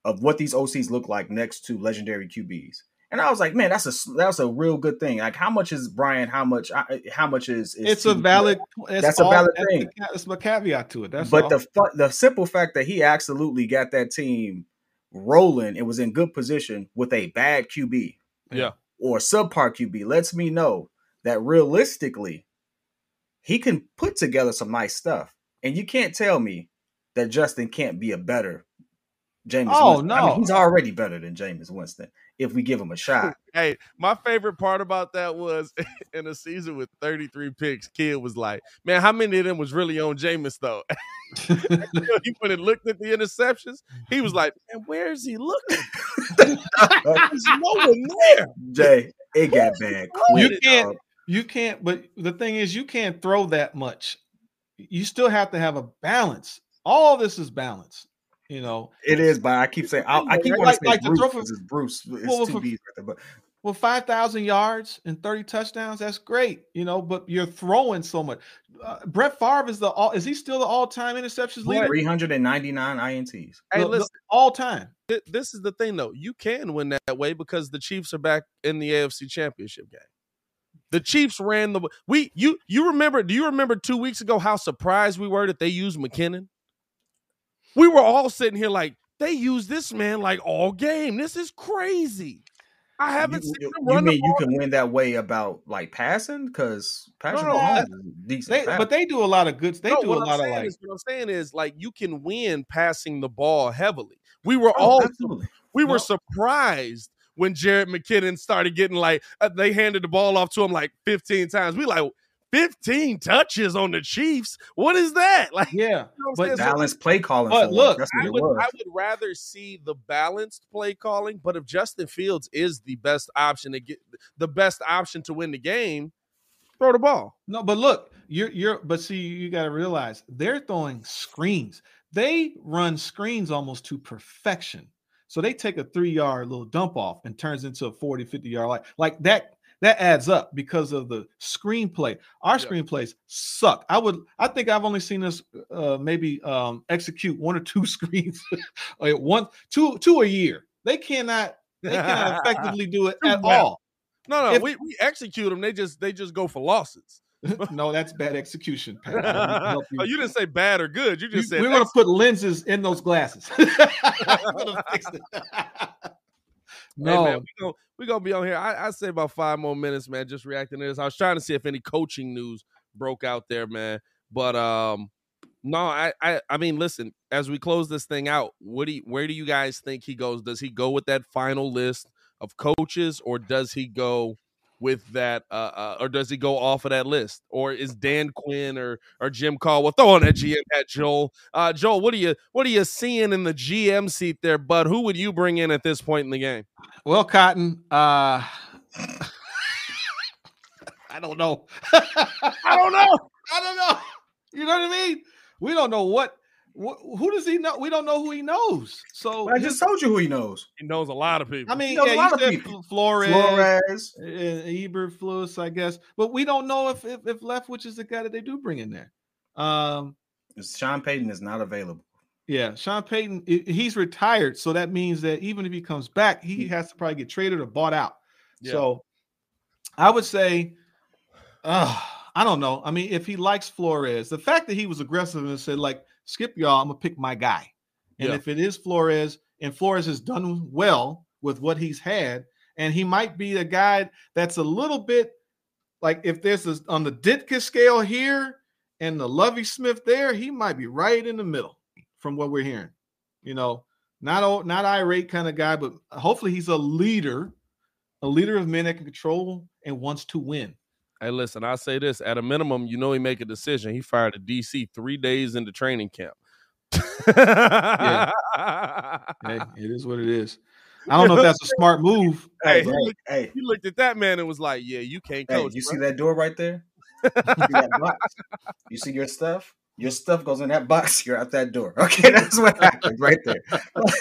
of what these ocs look like next to legendary qbs and i was like man that's a that's a real good thing like how much is brian how much how much is, is it's a valid. It's That's a valid that's thing. the ca- That's a caveat to it. That's but all. the the simple fact that he absolutely got that team rolling and was in good position with a bad qb Yeah. or subpar QB lets me know that realistically, he can put together some nice stuff. And you can't tell me that Justin can't be a better James Oh, Winston. I mean, no. he's already better than Jameis Winston. If we give him a shot. Hey, my favorite part about that was in a season with 33 picks, Kid was like, Man, how many of them was really on Jameis though? he went and looked at the interceptions. He was like, Man, where is he looking? There's no one there. Jay, it got bad. You can't, dog. you can't. But the thing is, you can't throw that much. You still have to have a balance. All this is balance. You know, It is, but I keep saying I, I keep Like- wanting to say the throw for- Bruce. It's Well, two for- B's right there, but well, five thousand yards and thirty touchdowns. That's great. You know, but you're throwing so much. Uh, Brett Favre is the all. Is he still the all-time interceptions leader? 399 INTs. Hey, The- the listen, all time. th- this is the thing though. You can win that way because the Chiefs are back in the AFC Championship game. The Chiefs ran the we you you remember do you remember 2 weeks ago how surprised we were that they used McKinnon? We were all sitting here like they use this man like all game. This is crazy. I haven't You, seen you- them you run the mean you ball. can win that way about like passing? Because Patrick no, Mahomes is decent. They, but they do a lot of good. They No, do a what I'm lot of saying like. is- what I'm saying is like you can win passing the ball heavily. We were Oh, all absolutely. we were surprised when Jerick McKinnon started getting like uh, they handed the ball off to him like 15 times. We like 15 touches on the Chiefs. What is that? Like Yeah, you know what but saying? So Balanced play calling. But look, that's I it would, was. I would rather see the balanced play calling, but if Justin Fields is the best option to get the best option to win the game, throw the ball. No, but look, you're you're but see, you got to realize they're throwing screens. They run screens almost to perfection. So they take a three yard little dump off and turns into a 40, 50 yard like like that. That adds up because of the screenplay. Our Yeah. screenplays suck. I would, I think I've only seen us uh, maybe um, execute one or two screens, like one, two, two a year. They cannot, they cannot effectively do it at all. No, no, If- we, we execute them. They just they just go for losses. no, that's bad execution. Pat. I don't need to help you. oh, you didn't say bad or good. You You- just said we're gonna put lenses in those glasses. I'm gonna fix it. No, no, man, we gonna we gonna be on here. I, I say about five more minutes, man. Just reacting to this. I was trying to see if any coaching news broke out there, man. But um, no, I I I mean, listen. As we close this thing out, what do you, where do you guys think he goes? Does he go with that final list of coaches, or does he go with that, uh, uh or does he go off of that list, or is Dan Quinn or or Jim Caldwell? Throw on that GM hat, Joel. Uh, Joel, what are you what are you seeing in the GM seat there, bud? Who would you bring in at this point in the game? well, Cotton. Uh, I don't know. I don't know. I don't know. You know what I mean? We don't know what. Wh- who does he know? We don't know who he knows. So I just told you who he knows. He knows a lot of people. I mean, He knows a lot you of said people. Flores, Flores. uh, Eberflus, I guess, but we don't know if if, if Leftwich is the guy that they do bring in there. Um, Sean Payton is not available. Yeah, Sean Payton, he's retired, so that means that even if he comes back, he has to probably get traded or bought out. Yeah. So I would say, uh, I don't know. I mean, if he likes Flores, the fact that he was aggressive and said, like, skip y'all, I'm gonna pick my guy. And Yeah. if it is Flores, and Flores has done well with what he's had, and he might be a guy that's a little bit like if there's a, on the Ditka scale here and the Lovie Smith there, he might be right in the middle from what we're hearing. You know, not old, not irate kind of guy, but hopefully he's a leader, a leader of men that can control and wants to win. Hey, listen, I'll say this. At a minimum, you know he make a decision. He fired a DC three days into training camp. Yeah. Hey, it is what it is. I don't know if that's a smart move. Hey, Hey, hey, hey, He looked at that man and was like, "Yeah, you can't hey, coach." you bro." see that door right there? You see that box? You see your stuff? Your stuff goes in that box. You're out that door. Okay, that's what happened right there.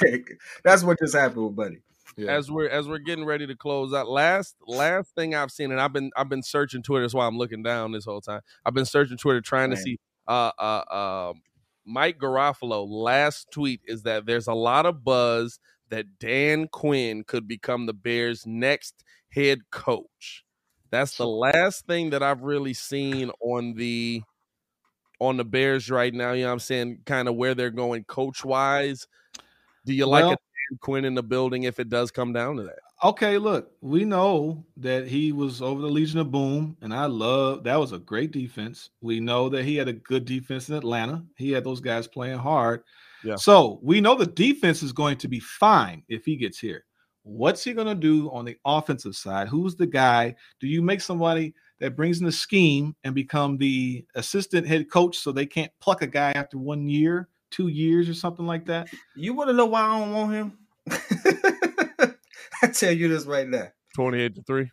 Like, that's what just happened with Buddy. As we're as we're getting ready to close out last last thing i've seen and i've been i've been searching twitter that's why i'm looking down this whole time. I've been searching twitter trying to see uh uh um mike garofalo last tweet is that there's a lot of buzz that dan quinn could become the bears next head coach. That's the last thing that i've really seen on the on the bears right now you know what i'm saying kind of where they're going coach wise do you like Well- Dan Quinn in the building if it does come down to that. Okay, look, we know that he was over the Legion of Boom, and I love that was a great defense. We know that he had a good defense in Atlanta. He had those guys playing hard. Yeah. So we know the defense is going to be fine if he gets here. What's he going to do on the offensive side? Who's the guy? Do you make somebody that brings in the scheme and become the assistant head coach so they can't pluck a guy after one year, two years, or something like that? You want to know why I don't want him? I tell you this right now. 28 to 3.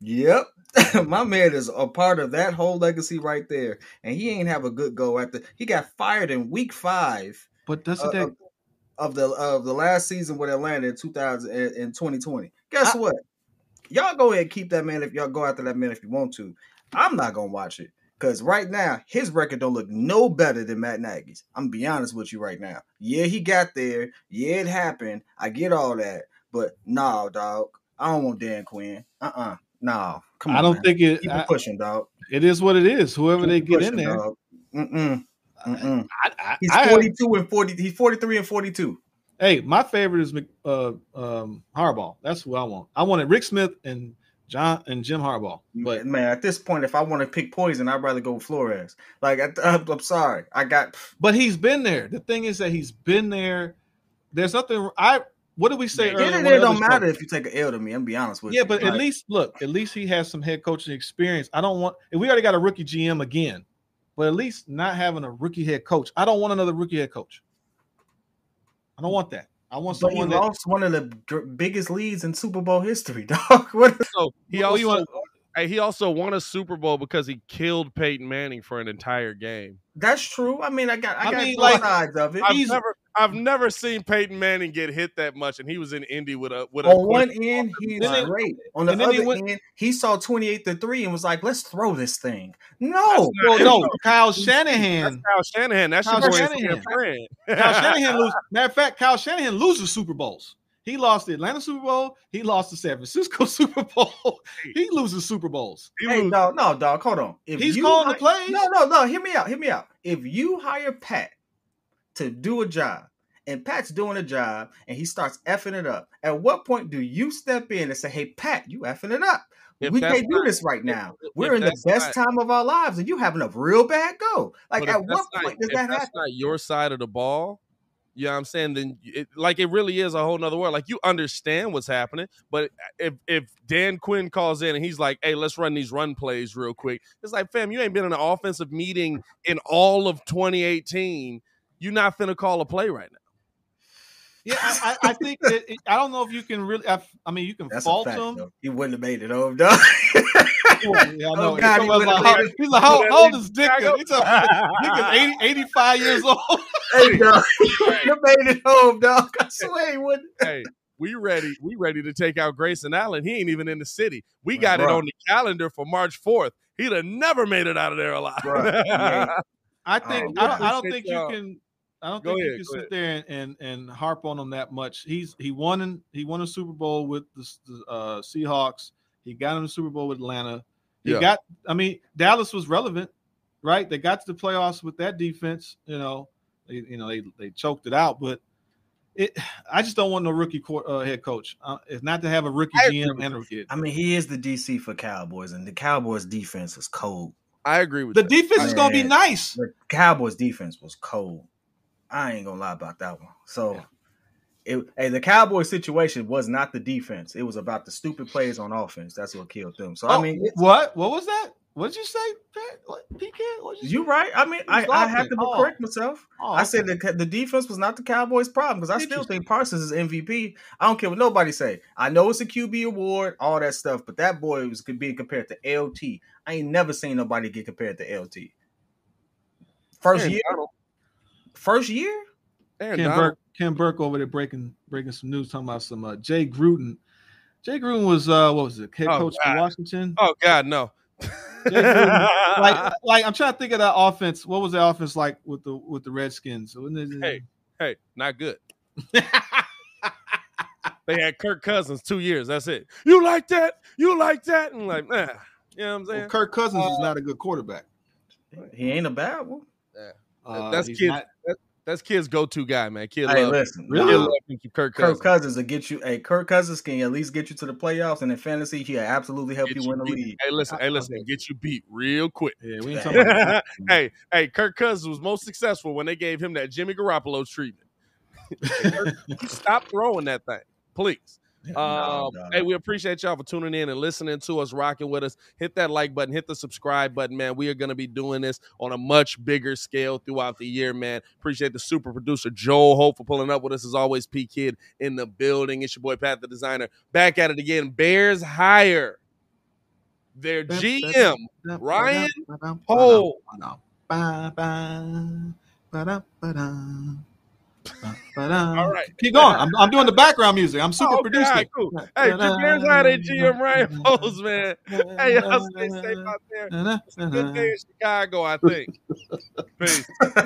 Yep. My man is a part of that whole legacy right there. And he ain't have a good go after he got fired in week five But doesn't uh, that of, of the of the last season with Atlanta in 2000 in, in 2020. Guess I- what? Y'all go ahead and keep that man if y'all go after that man if you want to. I'm not gonna watch it. Cause right now his record don't look no better than Matt Nagy's. I'm gonna be honest with you right now. Yeah, he got there. Yeah, it happened. I get all that. But no, dog. I don't want Dan Quinn. Uh-uh. No. Come on. I don't man. think it. keep I- it pushing, dog. it is what it is. Whoever they get pushing, in there, dog. Mm-mm. Mm-mm. I, I, He's I have- 42 and 40. He's 43 and 42. Hey, my favorite is uh, um, Harbaugh. That's who I want. I wanted Rick Smith and John and Jim Harbaugh. But man, at this point, if I want to pick poison, I'd rather go with Flores. Like, I, I'm, I'm sorry, I got. But he's been there. The thing is that he's been there. There's nothing. I what did we say It, earlier? it, don't matter if you take an L to me. I'm be honest with Yeah, you. Yeah, but at least look. At least he has some head coaching experience. I don't want. and We already got a rookie GM again, but at least not having a rookie head coach. I don't want another rookie head coach. I don't want that. I want but he someone that. lost one of the gr- biggest leads in Super Bowl history, dog. What? So he What also want- hey, he also won a Super Bowl because he killed Peyton Manning for an entire game. That's true. I mean, I got, I I got mean, both like, sides of it. I've He's- never I've never seen Peyton Manning get hit that much, and he was in Indy with a with a On one end, he's Then they- great. On the and then he other went- end, he saw 28 to 3 and was like, let's throw this thing. No. That's Well, not- no, Kyle That's Shanahan. Kyle Shanahan. That's Kyle your boy Shanahan. friend. Kyle Shanahan lose. Matter of fact, Kyle Shanahan loses Super Bowls. He lost the Atlanta Super Bowl. He lost the San Francisco Super Bowl. He loses Super Bowls. He Hey, lose- dog, no, dog, hold on. If He's you calling the plays. No, no, no. Hear me out. Hear me out. If you hire Pat to do a job, and Pat's doing a job, and he starts effing it up, at what point do you step in and say, "Hey, Pat, you effing it up"? If we can't do not- this right now. if We're in the best not- time of our lives, and you having a real bad go. Like, at what not- point does if that that's happen? not your side of the ball, you know what I'm saying? Then it, like it really is a whole nother world. Like you understand what's happening, but if if Dan Quinn calls in and he's like, "Hey, let's run these run plays real quick," it's like, fam, you ain't been in an offensive meeting in all of 2018. You're not finna call a play right now. Yeah, I, I, I think that it, I don't know if you can really. I, I mean, you can That's fault fact. him. though. He wouldn't have made it home, dog. Oh, yeah, I know. Oh, God, he Somebody's like, how, he's like, how, how old is Dickens? He's a, Dickens 80, 85 years old. hey, dog, he wouldn't made it home, dog. I swear he wouldn't. hey, we ready. We ready to take out Grayson Allen. He ain't even in the city. We got it Bruh. on the calendar for March 4th. He'd have never made it out of there alive. Bruh. I think Oh, I don't, I don't think you y'all. can. I don't Go think ahead, you can sit ahead. there and, and and harp on him that much. He's he won in, he won a Super Bowl with the, the uh, Seahawks. He got in the Super Bowl with Atlanta. He Yeah. got. I mean, Dallas was relevant, right? They got to the playoffs with that defense. You know, they, you know they they choked it out, but it. I just don't want no rookie court, uh, head coach. Uh, it's not to have a rookie I GM and a rookie. I mean, he is the DC for Cowboys, and the Cowboys defense is cold. I agree with The that. defense is going to be nice. The Cowboys defense was cold. I ain't gonna lie about that one. So, Yeah. it, hey, the Cowboys situation was not the defense. It was about the stupid plays on offense. That's what killed them. So, I Oh, mean, what? What was that? What did you say, Pat? What, PK? Did you right. I mean, I, I have to Oh. correct myself. Oh, I said the the defense was not the Cowboys' problem because I still think Parsons is MVP. I don't care what nobody say. I know it's a QB award, all that stuff, but that boy was being compared to LT. I ain't never seen nobody get compared to LT. First year. First year. Aaron Ken Donald. Burke, Ken Burke over there breaking breaking some news, talking about some uh, Jay Gruden. Jay Gruden was uh, what was it? Head Oh, coach for God. Washington. Oh God, no. Gruden, like, like I'm trying to think of that offense. What was the offense like with the with the Redskins? Hey. hey, not good. They had Kirk Cousins two years. That's it. You like that? You like that? And like, nah. You know what I'm saying? well, Kirk Cousins is not a good quarterback. He ain't a bad one. Uh, that's he's kids. not- that- that's kids' go-to guy, man. Kid Hey, love. listen, Really? Kid nah. love him some Kirk Kirk Cousins. Cousins will get you. Hey, Kirk Cousins can at least get you to the playoffs, and in fantasy, he absolutely help Get you you win the beat. league. Hey, listen. Hey, listen. Get you beat real quick. yeah, we ain't talking about. hey, hey, Kirk Cousins was most successful when they gave him that Jimmy Garoppolo treatment. Stop throwing that thing, please. Um, hey, we appreciate y'all for tuning in and listening to us, rocking with us. Hit that like button, hit the subscribe button, man. We are going to be doing this on a much bigger scale throughout the year, man. Appreciate the super producer Joel Hope for pulling up with us. As always, P Kid in the building. It's your boy Pat the designer. Back at it again. Bears hire their GM Ryan Hole. All right, keep going. I'm, I'm doing the background music. I'm super Oh, okay, producing. right, cool. Hey, Bears hired their GM Ryan Poles, man. Hey, y'all stay safe out there. It's a good day in Chicago, I think. Peace.